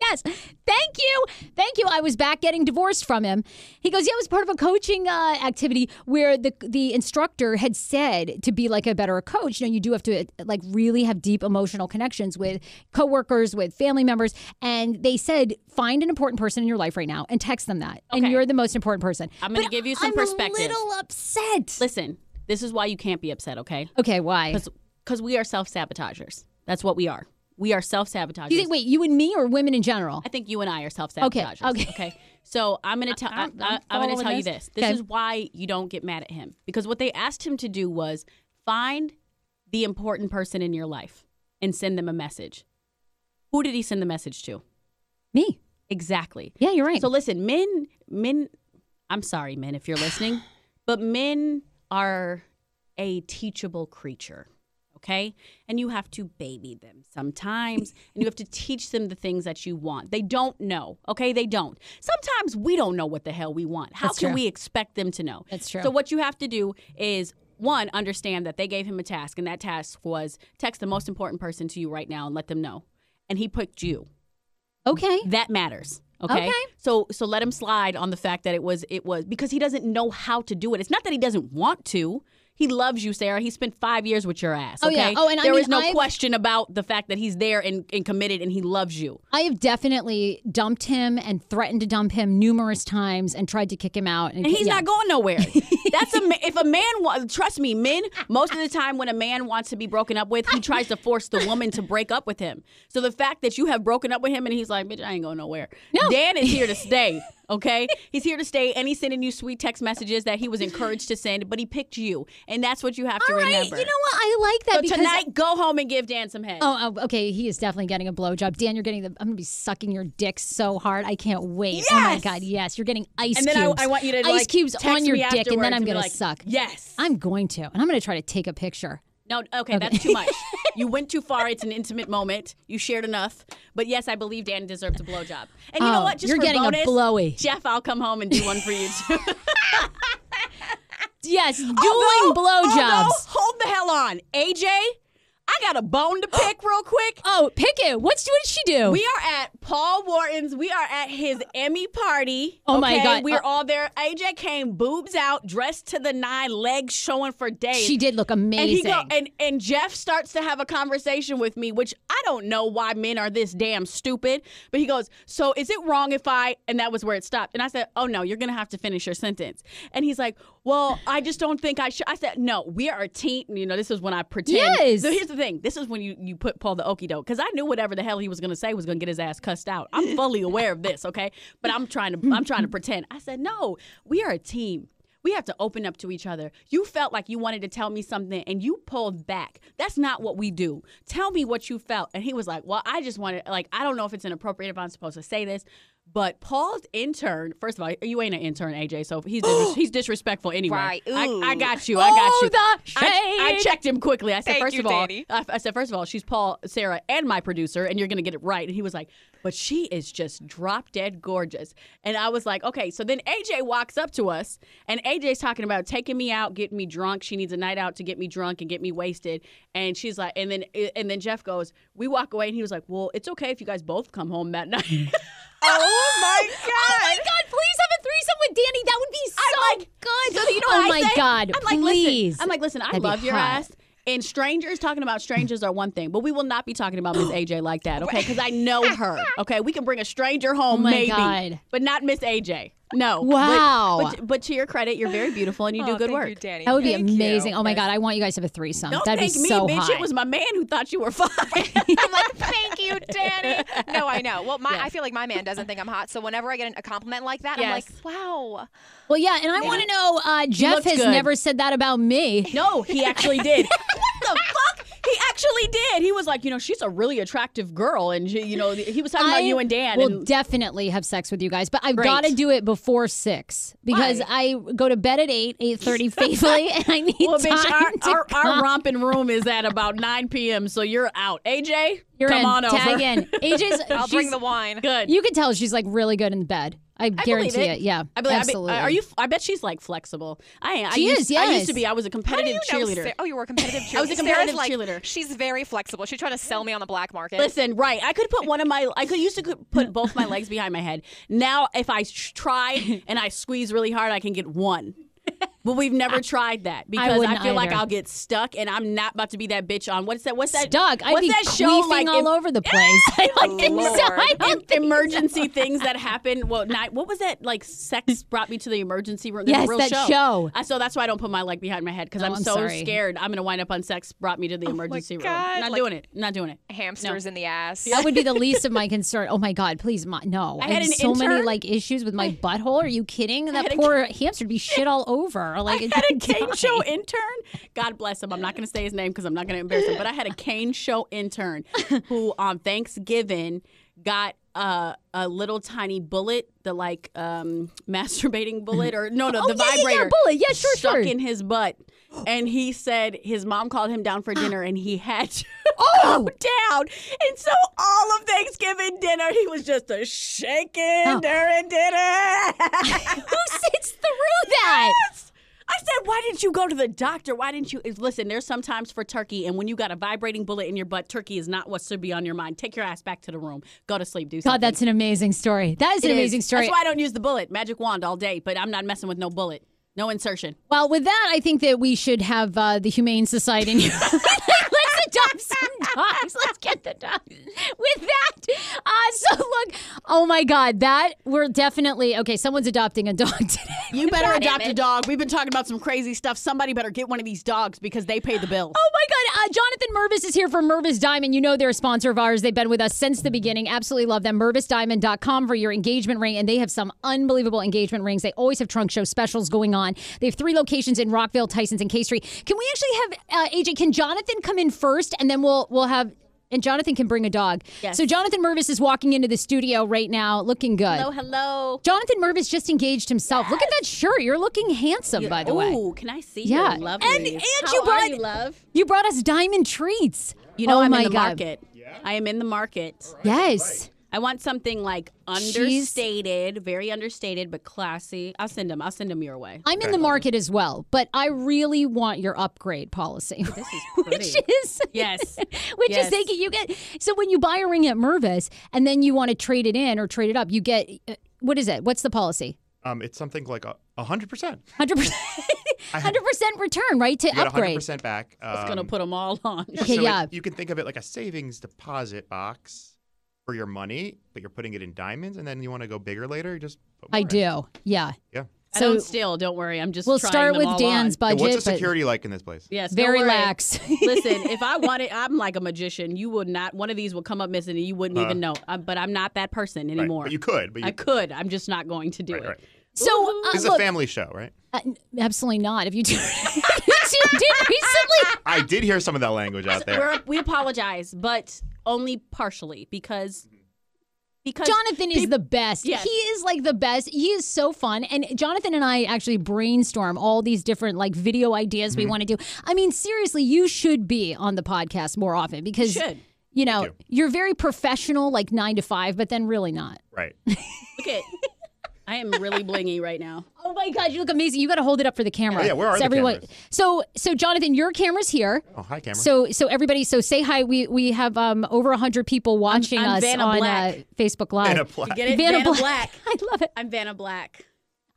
Yes. Thank you. Thank you. I was back getting divorced from him. He goes, Yeah, it was part of a coaching uh, activity where the the instructor had said to be like a better coach, you know, you do have to like really have deep emotional connections with coworkers, with family members. And they said, find an important person in your life right now and text them that. And you're the most important person. I'm gonna give you some I'm perspective. a little upset. Listen, this is why you can't be upset, okay? Okay, why? Because we are self sabotagers. That's what we are. We are self sabotaging. You think, wait, you and me or women in general? I think you and I are self sabotaging. okay. Okay. okay. So I'm gonna tell. I'm- I'm, I'm I'm gonna tell you this. this. This Okay. is why you don't get mad at him because what they asked him to do was find the important person in your life and send them a message. Who did he send the message to? Me. Exactly. Yeah, you're right. So listen, men, men. I'm sorry, men, if you're listening, but men are a teachable creature. Okay. And you have to baby them sometimes, and you have to teach them the things that you want. They don't know. Okay. They don't. Sometimes we don't know what the hell we want. How That's can true. we expect them to know? That's true. So, what you have to do is one, understand that they gave him a task, and that task was text the most important person to you right now and let them know. And he picked you. Okay. That matters. Okay? Okay. So so let him slide on the fact that it was it was because he doesn't know how to do it. It's not that he doesn't want to. He loves you, Sarah. He spent five years with your ass. Okay? Oh, yeah. Oh, and I mean, is no I've- question about the fact that he's there and, and committed and he loves you. I have definitely dumped him and threatened to dump him numerous times and tried to kick him out. And he's yeah. not going nowhere. That's a if a man trust me, men most of the time when a man wants to be broken up with, he tries to force the woman to break up with him. So the fact that you have broken up with him and he's like, "Bitch, I ain't going nowhere." No. Dan is here to stay. Okay, he's here to stay, and he's sending you sweet text messages that he was encouraged to send, but he picked you, and that's what you have to All right, remember. You know what? I like that so because tonight, go home and give Dan some head. Oh, oh, okay. He is definitely getting a blowjob. Dan, you're getting the. I'm gonna be sucking your dick so hard. I can't wait. Yes! Oh my god, yes. You're getting ice cubes. and then I, cubes. I want you to ice like, cubes text on your dick, and then I'm gonna like, suck. Yes. I'm going to, and I'm gonna try to take a picture. No, okay, that's too much. you went too far. It's an intimate moment. You shared enough. But yes, I believe Dan deserves a blowjob. And you know Oh, what? Just you're for getting a bonus, blowy. Jeff, I'll come home and do one for you too. Yes, dueling Although- blowjobs. although, hold the hell on, AJ. I got a bone to pick real quick. Oh, pick it. What's what did she do? We are at Paul Wharton's. We are at his Emmy party. Oh, my okay? God. We're Uh, all there. AJ came boobs out, dressed to the nine, legs showing for days. she did look And he amazing. go and and Jeff starts to have a conversation with me, which I don't know why men are this damn stupid. But he goes, "So is it wrong if I?" And that was where it stopped. And I said, "Oh no, you're gonna have to finish your sentence." And he's like, "Well, I just don't think I should." I said, "No, we are a team. You know, this is when I pretend." Yes. So here's the thing. This is when you you put Paul the okie doke because I knew whatever the hell he was gonna say was gonna get his ass cussed out. I'm fully aware of this, okay? But I'm trying to I'm trying to pretend. I said, "No, we are a team." We have to open up to each other. You felt like you wanted to tell me something and you pulled back. That's not what we do. Tell me what you felt. And he was like, Well, I just wanted, like, I don't know if it's inappropriate if I'm supposed to say this, but Paul's intern, first of all, you ain't an intern, AJ, so he's dis- he's disrespectful anyway. Right. I. I got you. I got Oh, you. I, I checked him quickly. I said, Thank first you, of all, Danni. I, I said, first of all, she's Paul, Sarah, and my producer, and you're going to get it right. And he was like, but she is just drop dead gorgeous. And I was like, okay. So then AJ walks up to us, and AJ's talking about taking me out, getting me drunk. She needs a night out to get me drunk and get me wasted. And she's like, and then and then Jeff goes, we walk away, and he was like, well, it's okay if you guys both come home that night. Oh, oh my god! Oh my God! Please have a threesome with Danni. That would be so I'm like, good. So you know oh I my say? God! I'm like, please. listen. I'm like, listen. I That'd love your hot. ass. And strangers talking about strangers are one thing, but we will not be talking about Miss AJ like that, okay? Because I know her, okay? We can bring a stranger home, Oh my maybe, God. but not Miss AJ. No. Wow. But, but, to your credit, you're very beautiful and you do Oh, good thank work. You, Danni. that would be Thank you. amazing. Oh my God! I want you guys to have a threesome. Don't That'd thank be me, so bitch. hot. It was my man who thought you were fine. I'm like, thank you, Danni. No, I know. Well, my I feel like my man doesn't think I'm hot, so whenever I get a compliment like that, I'm like, wow. well, yeah, and I want to know. Uh, Jeff has good. never said that about me. no, he actually did. what the fuck? He actually did. He was like, you know, she's a really attractive girl, and she, you know, he was talking about you and Dan. will and definitely have sex with you guys, but I've got to do it before six because Why? I go to bed at eight, eight thirty faithfully, and I need Well, time bitch, our, to our, our romping room is at about 9 p.m., so you're out. AJ, You're come in. on over. Tag in. AJ's. I'll bring the wine. Good. You can tell she's like really good in bed. I, believe guarantee it. it. Yeah, I believe, absolutely. I be, uh, are you? I bet she's like flexible. I am. I She used, is, I used to be. I was a competitive you know cheerleader. Sa- oh, you were a competitive cheerleader. I was a Sarah's competitive like, cheerleader. She's very flexible. She's trying to sell me on the black market. Listen, right? I could put one of my. I could used to put both my legs behind my head. Now, if I try and I squeeze really hard, I can get one. But we've never tried that because I, wouldn't feel like. I'll get stuck, and I'm not about to be that bitch on what's that? What's that? Stuck. I'd be that show queefing like? all em- over the place. I don't think so. I don't em- emergency things that happen. Well, night. What was that? Like sex brought me to the emergency room. There's Yes, real that show. show. I, so that's why I don't put my leg behind my head because No, I'm, I'm so sorry. scared I'm gonna wind up on sex brought me to the oh emergency room. God, Not like- doing it. Not doing it. Hamsters in the ass. That would be the least of my concern. Oh my God, please, my, no. I I, had have an so many like issues with my butthole. Are you kidding? That poor hamster would be shit all over. Like I had a cane show intern. God bless him. I'm not going to say his name because I'm not going to embarrass him. But I had a cane show intern who on Thanksgiving got uh, a little tiny bullet, the like um, masturbating bullet, or no, no, Oh, the yeah, yeah, yeah, vibrator. bullet. Yeah, sure, stuck sure. in his butt. And he said his mom called him down for dinner, and he had to Oh! go down. And so all of Thanksgiving dinner, he was just a shaking Oh. during dinner. Who sits through that? I said, why didn't you go to the doctor? Why didn't you? Listen, there's sometimes for turkey, and when you got a vibrating bullet in your butt, turkey is not what should be on your mind. Take your ass back to the room. Go to sleep. Do something. God, that's an amazing story. That is an It is. amazing story. That's why I don't use the bullet, magic wand all day, but I'm not messing with no bullet. No insertion. Well, with that, I think that we should have uh, the Humane Society. Let's dogs. Let's get the dogs. With that, uh, so look, oh my God, that we're definitely okay. Someone's adopting a dog today. You better God adopt a dog. We've been talking about some crazy stuff. Somebody better get one of these dogs because they pay the bill. Oh my God. Uh, Jonathan Mervis is here from Mervis Diamond. You know they're a sponsor of ours. They've been with us since the beginning. Absolutely love them. MervisDiamond.com for your engagement ring. And they have some unbelievable engagement rings. They always have trunk show specials going on. They have three locations in Rockville, Tysons, and K Street. Can we actually have, uh, AJ, can Jonathan come in first and then we'll, we'll have. And Jonathan can bring a dog. Yes. So Jonathan Mervis is walking into the studio right now, looking good. Hello, hello. Jonathan Mervis just engaged himself. Look at that shirt. You're looking handsome, by the way. Ooh, can I see Yeah. your lovely? And- and How you brought- you, love? You brought us diamond treats. You know oh I'm my in the God. market. I am in the market. Yes. I want something like understated, very understated, but classy. I'll send them. I'll send them your way. I'm in the market as well, but I really want your upgrade policy. This is which is Yes. which Yes. is taking you get so when you buy a ring at Mervis and then you want to trade it in or trade it up, you get uh, what is it? What's the policy? Um, it's something like a a hundred percent. Hundred percent, hundred percent return, right? To You get Hundred percent back. Um, It's gonna put them all on. Okay, so yeah. It, you can think of it like a savings deposit box for your money, but you're putting it in diamonds, and then you want to go bigger later. Just put I in. do, yeah. Yeah. I So don't steal. Don't worry. I'm just. we'll trying start them with all Dan's on. Yeah, budget. what's the but security like in this place? Yes. very lax. Listen, if I wanted, I'm like a magician. You would not. One of these would come up missing, and you wouldn't even know. Um, but I'm not that person Right, anymore. But you could. But you I could. I'm just not going to do Right, it. right. so uh, This is look, a family show, right? uh, absolutely not. If you do, if you did recently. I did hear some of that language out there. We're, we apologize, but only partially because because Jonathan is peop- the best. Yes. He is like the best. He is so fun. And Jonathan and I actually brainstorm all these different like video ideas Mm-hmm. we want to do. I mean, seriously, you should be on the podcast more often because should. you know, you. you're very professional, like nine to five, but then really not. Right. look at. I am really blingy right now. Oh my God, you look amazing. You got to hold it up for the camera. Oh, yeah, where are so the everyone, cameras? So, so Jonathan, your camera's here. Oh, hi, camera. So, so everybody, so say hi. We we have um over hundred people watching I'm us Vanna on uh, Black. Facebook Live. And a plaque. Get it, Vanna Vanna, Black. Black. I love it. I'm Vanna Black.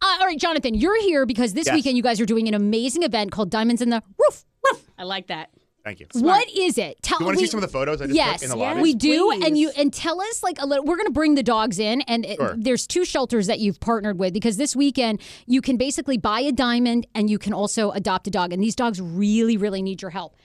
Uh, all right, Jonathan, you're here because this Yes. weekend you guys are doing an amazing event called Diamonds in the Roof. Roof. I like that. Thank you. What is it? Tell us. You want to see some of the photos I just Yes, took in the yes. lobby? we do, please. and you and tell us like a little. We're going to bring the dogs in, and it- Sure. there's two shelters that you've partnered with because this weekend you can basically buy a diamond and you can also adopt a dog, and these dogs really, really need your help.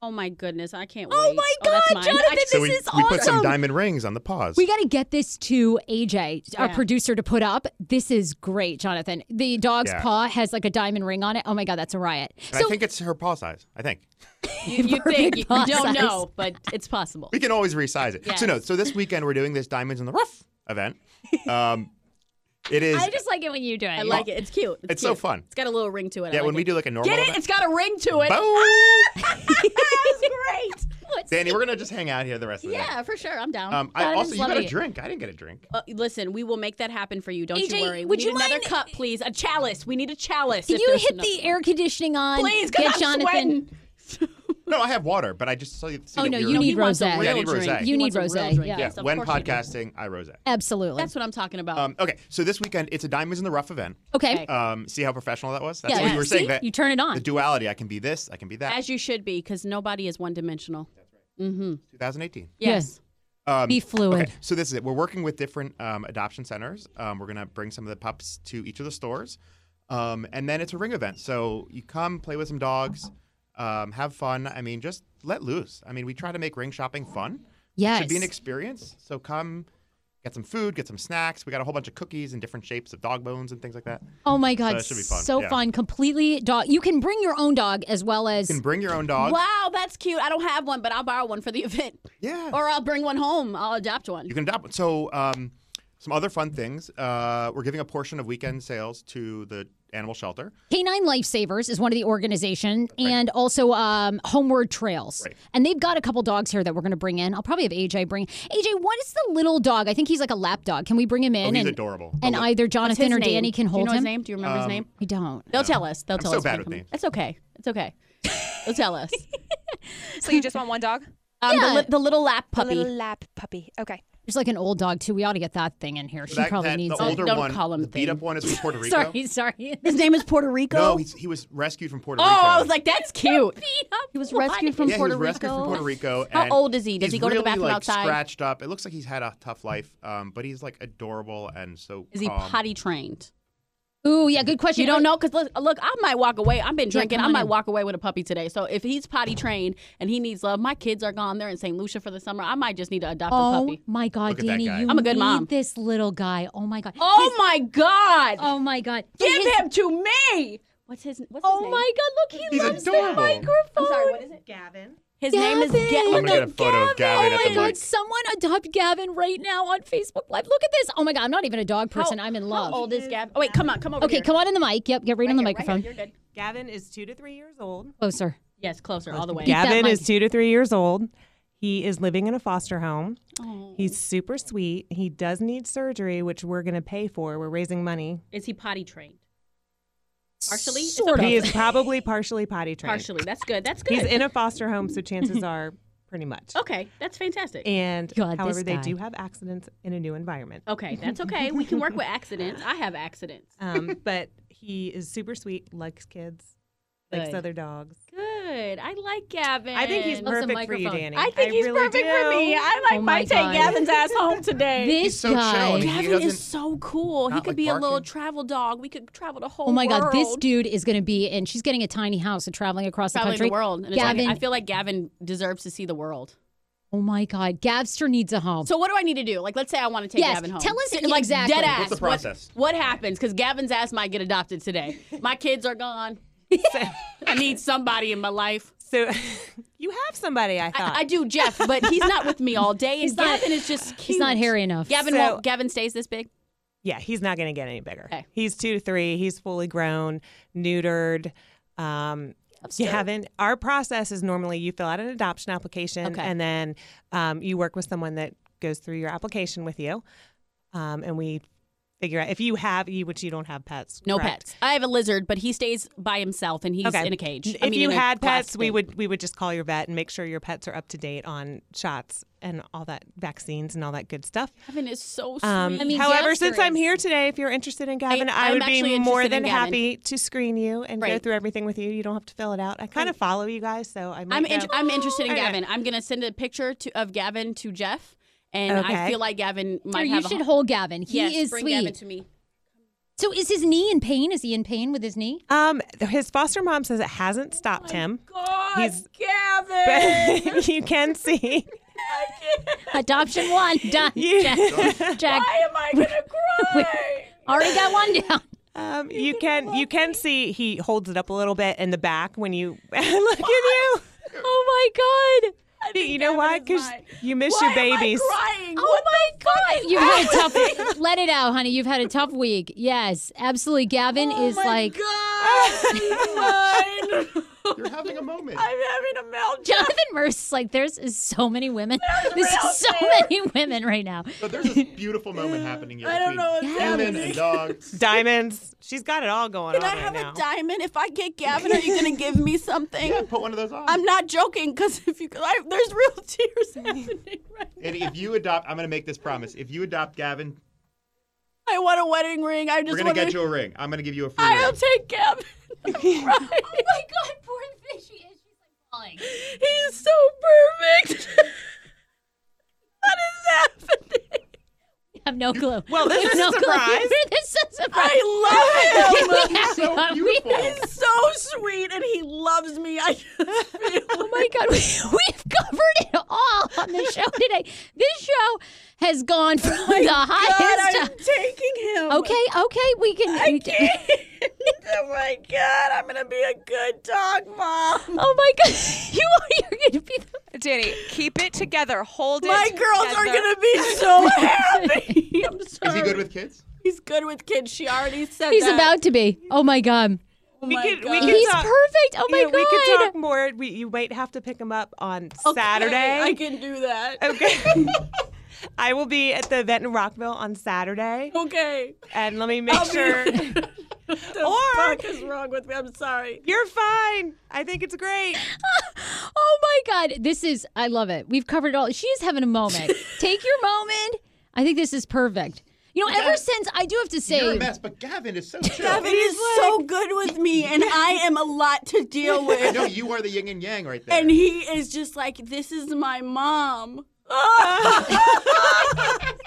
Oh my goodness, I can't wait. Oh my God, mine. Jonathan, I- this so we, is we put some diamond rings on the paws. We got to get this to AJ, our producer, to put up. This is great, Jonathan. The dog's Yeah. paw has like a diamond ring on it. Oh my God, that's a riot. and I think it's her paw size. I think. you, you think you, don't size. know, but it's possible. We can always resize it. So no, so this weekend we're doing this diamonds in the rough event. Um, it is. I just like it when you do it. I like it. It's cute. It's so cute. fun. It's got a little ring to it. Yeah, like when we it. do like a normal Get it? event. It's got a ring to it. Boom! That's great. Danni, we're gonna just hang out here the rest of the day. Yeah, for sure. I'm down. Um, I also you got lovely. a drink. I didn't get a drink. Uh, listen, we will make that happen for you. Don't AJ, you worry. We would need you another mind- cup, please. A chalice. We need a chalice. Can if you hit the air conditioning on? Please, Get I'm Jonathan. sweating. No, I have water, but I just saw you. see Oh, no, you're- No, need he wants a rosé. Yeah, I need rosé. You need wants a real rosé, drink. yeah. Yeah, when course you do. podcasting, I rose Absolutely. That's what I'm talking about. Um, okay, so this weekend it's a diamonds in the rough event. okay. Okay. Um, see how professional that was? That's Yeah. what you were saying. See? That You turn it on. The duality. I can be this. I can be that. As you should be, because nobody is one dimensional. That's right. 2018. Yes. Um, Be fluid. Okay, so this is it. We're working with different um, adoption centers. Um, we're gonna bring some of the pups to each of the stores, um, and then it's a ring event. So you come, play with some dogs, um, have fun. I mean, just let loose. I mean, we try to make ring shopping fun. Yes. It should be an experience. So come, get some food, get some snacks. We got a whole bunch of cookies and different shapes of dog bones and things like that. Oh my God. it should be fun, So yeah. fun. Completely dog. You can bring your own dog as well as. You can bring your own dog. Wow, that's cute. I don't have one, but I'll borrow one for the event. Yeah. Or I'll bring one home. I'll adopt one. You can adopt. So, um, some other fun things. Uh, we're giving a portion of weekend sales to the animal shelter. Canine Lifesavers is one of the organization, and also um, Homeward Trails. Right. And they've got a couple dogs here that we're going to bring in. I'll probably have AJ bring. AJ, what is the little dog? I think he's like a lap dog. Can we bring him in? Oh, he's and, adorable. And The li- either Jonathan or name? Danni can Do you hold know him. his name? Do you remember his Um, name? We don't. They'll tell us. They'll I'm tell so us. bad with they come in. names. It's okay. It's okay. They'll tell us. So you just want one dog? Um, Yeah. the, li- the little lap A puppy. little lap puppy. Okay. There's like an old dog too. We ought to get that thing in here. She that- probably that- needs the it. older Don't one. call him the beat up thing. one is from Puerto Rico. Sorry, sorry. His name is Puerto Rico. No, he's, he was rescued from Puerto Rico. oh, I was like, that's cute. He was rescued from yeah, Puerto he was rescued Rico. from Puerto Rico. How and old is he? Does he's he go to the really, bathroom like, outside? Scratched up. It looks like he's had a tough life, um, but he's like adorable and so. Is he calm. potty trained? Ooh, yeah, good question. You don't know because look, look, I might walk away. I've been drinking. come I might in. walk away with a puppy today. So if he's potty trained and he needs love, my kids are gone. They're in St. Lucia for the summer. I might just need to adopt a Oh puppy. my God, Look at that Danni, you I'm a good need mom. this little guy. Oh my God. Oh my God! Oh my God. Give His- him to me. What's his? What's his Oh name? my God! Look, he He's loves adorable. the microphone. I'm sorry. What is it? Gavin. His name is Gavin. Gavin. I'm gonna get a photo of Gavin oh at my the God! mic. Someone adopt Gavin right now on Facebook Live. Look at this. Oh my God! I'm not even a dog person. I'm in love. How old is Gavin? Oh wait, come on, come over okay, here. come on in the mic. Yep, get right, on the here, right here. microphone. You're good. Gavin is two to three years old. Closer. Yes, closer, all the way. Gavin is two to three years old. He is living in a foster home. Oh. He's super sweet. He does need surgery, which we're going to pay for. We're raising money. Is he potty trained? Partially? Sort okay. He is probably partially potty trained. Partially. That's good. That's good. He's in a foster home, so chances are pretty much. okay, that's fantastic. And God, this however, they do have accidents in a new environment. Okay, that's okay. We can work with accidents. I have accidents. Um, but he is super sweet, likes kids, likes other dogs. Good. I like Gavin. I think he's perfect for you. Danni. I think he's really perfect for me. I like Oh my might take God. Gavin's ass home today. This He's so chill. guy. I mean, Gavin is so cool. He could like, be a little travel dog. We could travel the whole Oh my God! This dude is going to be, and she's getting a tiny house and traveling across traveling the country. the world. And it's like- Gavin. I feel like Gavin deserves to see the world. Oh my God! Gavster needs a home. So what do I need to do? Like, let's say I want to take Yes, Gavin home. tell us So, like exactly. dead What's ass. the process? What, what happens? Because Gavin's ass might get adopted today. My kids are gone. I need somebody in my life. So you have somebody, I thought. I, I do, Jeff, but he's not with me all day. And He's not- Gavin is just cute. He's not hairy enough. Gavin So- won't. Gavin stays this big. yeah, he's not going to get any bigger. Okay. He's two to three. He's fully grown, neutered. Um, you haven't. Our process is normally you fill out an adoption application, Okay. and then um, you work with someone that goes through your application with you, um, and we figure out if you have you, which you don't have pets. No correct? pets. I have a lizard, but he stays by himself and he's Okay. in a cage. If I mean, you had pets, we would we would just call your vet and make sure your pets are up to date on shots and all that vaccines and all that good stuff. Gavin is so sweet. Um, I mean, however, Gavster since I'm here today, if you're interested in Gavin, I, I'm would be more than happy to screen you and go through everything with you. You don't have to fill it out. I kind of follow you guys, so I might I'm int- I'm interested in. Gavin. I'm gonna send a picture to, of Gavin to Jeff, and I feel like Gavin Or might you have a should hold Gavin. He yes, is bring sweet. Gavin to me. So is his knee in pain? Is he in pain with his knee? Um, his foster mom says it hasn't stopped him. God, He's- Gavin. But you can see. Adoption one done. Yeah. Check. Check. Why am I gonna cry? Already got one down. Um, you can you can see he holds it up a little bit in the back when you look at you. Oh my god. You know why? Gavin is Because you miss Why your babies. Am I crying? Oh my god. You've had a tough Let it out, honey. You've had a tough week. Yes, absolutely. Gavin Oh is like God, he's mine. You're having a moment. I'm having a meltdown. Jonathan Mervis is like there's is so many women. There's real so fear. many women right now. But there's this beautiful moment happening here I don't know what's human happening. and dogs. Diamonds. She's got it all going Can on Can I right have now. a diamond? If I get Gavin, are you gonna give me something? Yeah, put one of those on. I'm not joking, because if you, I, there's real tears happening right now. and if you adopt, I'm going to make this promise. If you adopt Gavin, I want a wedding ring. I just we're going want to get you a ring. I'm going to give you a free I'll ring. take Gavin. Oh my god, poor thing. She is. She's like falling. He's so perfect. what is happening? I have no clue. Well, this We have is a no clue. surprise. this is a surprise. I love him. Yeah, So beautiful. He's so sweet and he loves me. I just feel Oh my God, we, we've covered it all on the show today. This show has gone from the God, highest. I'm taking him. okay, okay, we can. I can't. oh my God, I'm gonna be a good dog mom. Oh my God, you are. You're going to be. The, Danni, keep it together. Hold it. My girls are gonna be so happy. I'm Is he good with kids? He's good with kids. She already said He's that. about to be. Oh my god. Oh We my could- we God. could He's talk- perfect. Oh my Yeah, god. we could talk more. We, you might have to pick him up on Okay, Saturday. I can do that. Okay. I will be at the event in Rockville on Saturday, Okay. and let me make I'll sure. The Or- fuck is wrong with me? I'm sorry. You're fine. I think it's great. Oh my God. This is, I love it. We've covered it all. She is having a moment. Take your moment. I think this is perfect. You know, ever since, I do have to You're say, a mess, but Gavin is so chill. Gavin is so good with me, and I am a lot to deal with. I with. know you are the yin and yang right there. And he is just like, this is my mom.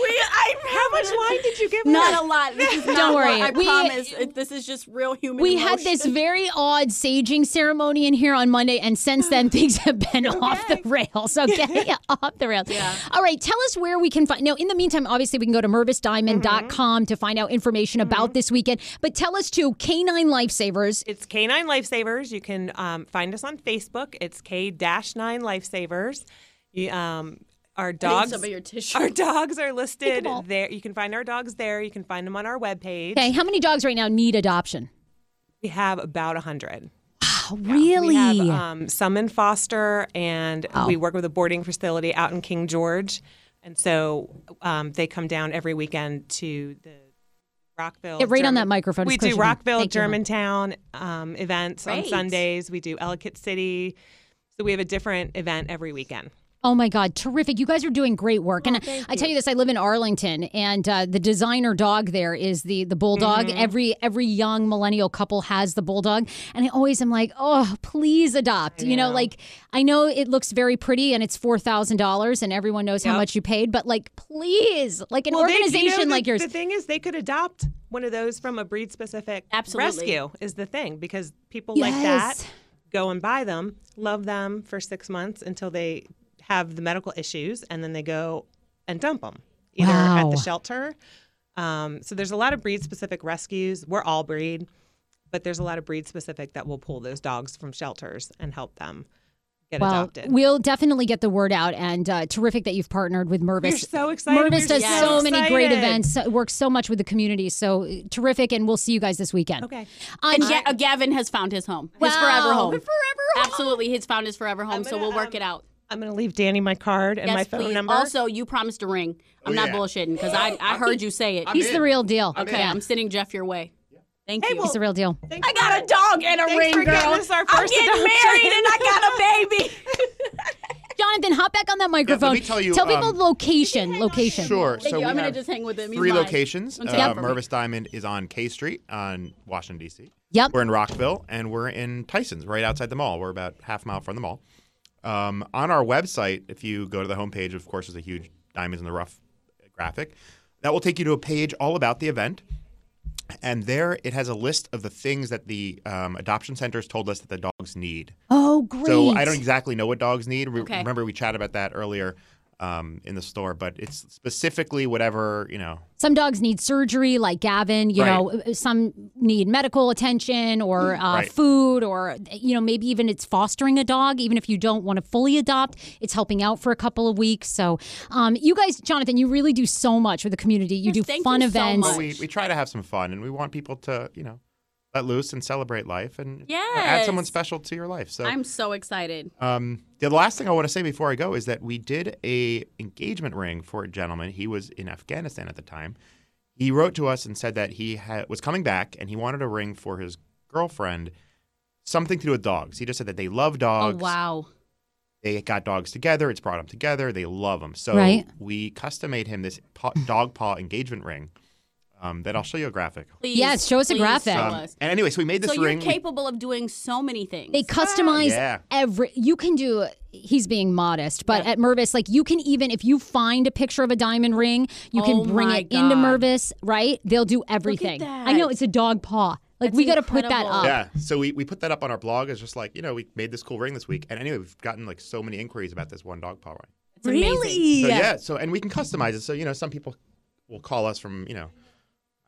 we, I, How much wine did you give her? Not a lot. This is not Don't what- worry. I We- promise. It- this is just real human. we had this very odd saging ceremony in here on Monday, and since then things have been off the rails. Okay, off the rails. Yeah. All right, tell us where we can find. Now, in the meantime, obviously, we can go to mervisdiamond.com to find out information about this weekend. But tell us too, Canine Lifesavers. It's K9 Lifesavers. You can um, find us on Facebook. It's K-9 Lifesavers. You, um, our dogs. some of your tissue. Our dogs are listed there. You can find our dogs there. You can find them on our webpage. Okay, how many dogs right now need adoption? We have about a hundred. Oh, really? We have um, some in foster, and Oh. we work with a boarding facility out in King George, and so um, they come down every weekend to the Rockville. Get right on that microphone. We do. Rockville, Thank. Germantown um, events on Sundays. We do Ellicott City. So we have a different event every weekend. Oh my God, terrific. You guys are doing great work. and I tell you this, I live in Arlington and uh, the designer dog there is the the bulldog. Mm-hmm. Every every young millennial couple has the bulldog. And I always am like, oh, please adopt. You know, know. like I know it looks very pretty and it's four thousand dollars and everyone knows how much you paid, but like please, like an Well, they- you know, organization the- like yours. The thing is, they could adopt one of those from a breed specific Absolutely. rescue, is the thing, because people like that go and buy them, love them for six months until they have the medical issues, and then they go and dump them either at the shelter. Um, so there's a lot of breed specific rescues. We're all breed, but there's a lot of breed specific that will pull those dogs from shelters and help them get well, adopted. we'll definitely get the word out, and uh, terrific that you've partnered with Mervis. We're so excited. Mervis We're does so so many great events, so- works so much with the community. So uh, terrific, and we'll see you guys this weekend. Okay. Um, And Ga- uh, Gavin has found his home. His Wow. forever home. Forever home. Absolutely. He's found his forever home. so gonna, we'll work um, it out. I'm going to leave Danni my card and yes, my phone please. number. Also, you promised a ring. I'm Oh, not yeah. bullshitting because I, I heard you say it. I'm He's in. the real deal. okay, Yeah. I'm sending Jeff your way. Thank you. He's the real deal. I got a dog and a Thanks ring, for girl. getting us our I'm getting adoption. married and I got a baby. Jonathan, hop back on that microphone. me tell you, people um, location. Location. Sure. Thank so you. I'm gonna just hang with him. He's three mine. locations. Uh, second. Mervis Diamond is on K Street on Washington D.C. Yep. We're in Rockville, and we're in Tyson's, right outside the mall. We're about half a mile from the mall. Um, on our website, if you go to the homepage, of course, there's a huge diamonds in the rough graphic. That will take you to a page all about the event. And there it has a list of the things that the um, adoption centers told us that the dogs need. Oh, great. So I don't exactly know what dogs need. Okay. Remember, we chatted about that earlier um, in the store, but it's specifically whatever, you know, Some dogs need surgery, like Gavin. You Right. know, uh, some need medical attention or uh, Right. food, or you know, maybe even it's fostering a dog. Even if you don't want to fully adopt, it's helping out for a couple of weeks. So, um, you guys, Jonathan, you really do so much for the community. You Yes, do fun you so events. we, we try to have some fun and we want people to, you know, let loose and celebrate life and add someone special to your life. So I'm so excited. Um, the last thing I want to say before I go is that we did a engagement ring for a gentleman. He was in Afghanistan at the time. He wrote to us and said that he ha- was coming back and he wanted a ring for his girlfriend, something to do with dogs. He just said that they love dogs. Oh wow. They got dogs together. It's brought them together. They love them. So Right. we custom made him this paw, dog paw engagement ring. Um, that I'll show you a graphic. Please. Yes, show us a graphic. show Um, us. and anyway, so we made this So you're ring. We- capable of doing so many things. They customize Yeah. every. You can do. He's being modest, but at Mervis, like you can even if you find a picture of a diamond ring, you can Oh bring my it into Mervis, right? They'll do everything. I know it's a dog paw. Like That's we got to put that incredible. up. Yeah. So we, we put that up on our blog as just like, you know, we made this cool ring this week. And anyway, we've gotten like so many inquiries about this one dog paw ring. It's amazing. So yeah, so and we can customize it. So, you know, some people will call us from, you know,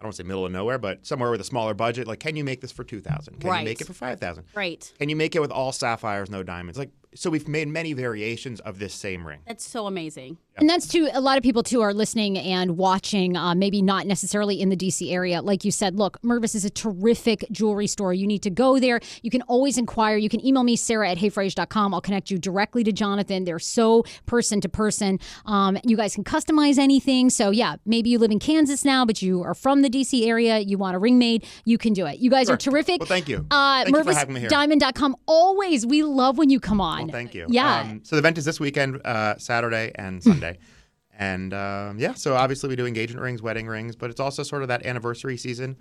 I don't say middle of nowhere, but somewhere with a smaller budget. Like, can you make this for two thousand? Can Right. you make it for five thousand? Right. Can you make it with all sapphires, no diamonds? Like so we've made many variations of this same ring. That's so amazing. And that's to a lot of people too are listening and watching, uh, maybe not necessarily in the DC area. Like you said, look, Mervis is a terrific jewelry store. You need to go there. You can always inquire. You can email me, Sarah at heyfrase.com. I'll connect you directly to Jonathan. They're so person to person. Um, you guys can customize anything. So, yeah, maybe you live in Kansas now, but you are from the DC area. You want a ring made, you can do it. You guys Sure. are terrific. Well, thank you. Uh, Thank you for having me here. MervisDiamond.com. Always. We love when you come on. Well, thank you. Yeah. Um, so the event is this weekend, uh, Saturday and Sunday. And um, yeah, so obviously we do engagement rings, wedding rings, but it's also sort of that anniversary season.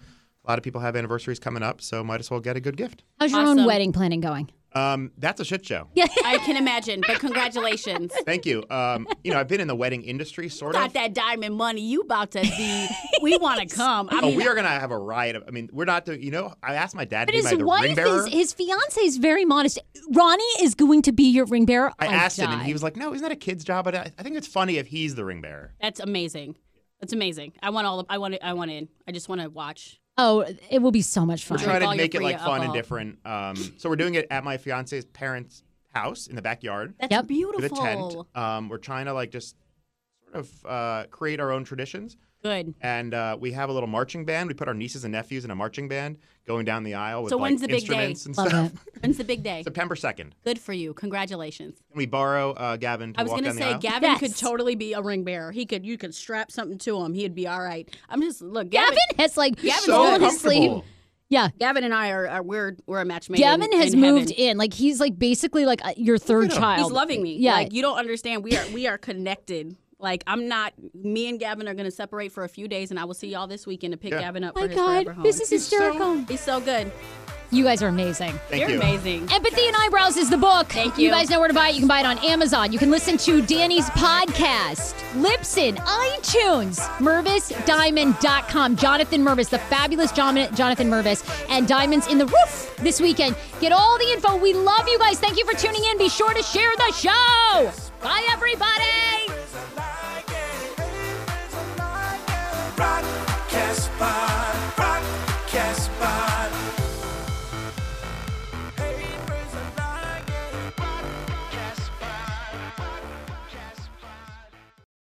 A lot of people have anniversaries coming up, so might as well get a good gift. How's your own wedding planning going? Um, that's a shit show. Yeah, I can imagine, but congratulations. Thank you. Um, you know, I've been in the wedding industry, sort of Got of. that diamond money. You about to be. We want to come. I Oh, mean, we are gonna have a riot. Of, I mean, we're not doing. You know, I asked my dad But to be his my the ring wife bearer. is his fiance is very modest. Ronnie is going to be your ring bearer. I I'll asked him, and he was like, "No, isn't that a kid's job?" But I, I think it's funny if he's the ring bearer. that's amazing. That's amazing. I want all. Of, I want. I want in. I just want to watch. "Oh, it will be so much fun." We're trying all to make it like fun and different. Um, so we're doing it at my fiance's parents' house in the backyard That's Yep. with beautiful. a tent. Um, we're trying to like just sort of uh, create our own traditions. Good. And uh, we have a little marching band. We put our nieces and nephews in a marching band going down the aisle with So like when's the big day? instruments and Love stuff. When's the big day? September second. Good for you. Congratulations. And we borrow uh, Gavin to I was gonna say. Gavin Yes. could totally be a ring bearer. He could. You could strap something to him. He'd be all right. I'm just look. Gavin. Gavin has like Gavin's so fallen asleep. comfortable. Yeah, Gavin and I are, are we're we're a match made. Gavin in, has in moved heaven. in. Like he's like basically like uh, your third child. He's loving me. Yeah. Like you don't understand. We are we are connected. Like I'm not. Me and Gavin are gonna separate for a few days, and I will see y'all this weekend to pick Yeah. Gavin up My for his God, forever home. this is He's so- He's so good. you guys are amazing. Thank You're you. amazing. Empathy and Eyebrows is the book. Thank You you. guys know where to buy it. You can buy it on Amazon. You can listen to Danni's podcast, Libsyn, iTunes, MervisDiamond.com. Jonathan Mervis, the fabulous Jon- Jonathan Mervis, and Diamonds in the Rough this weekend. Get all the info. We love you guys. Thank you for tuning in. Be sure to share the show. Bye, everybody. Frank Caspar.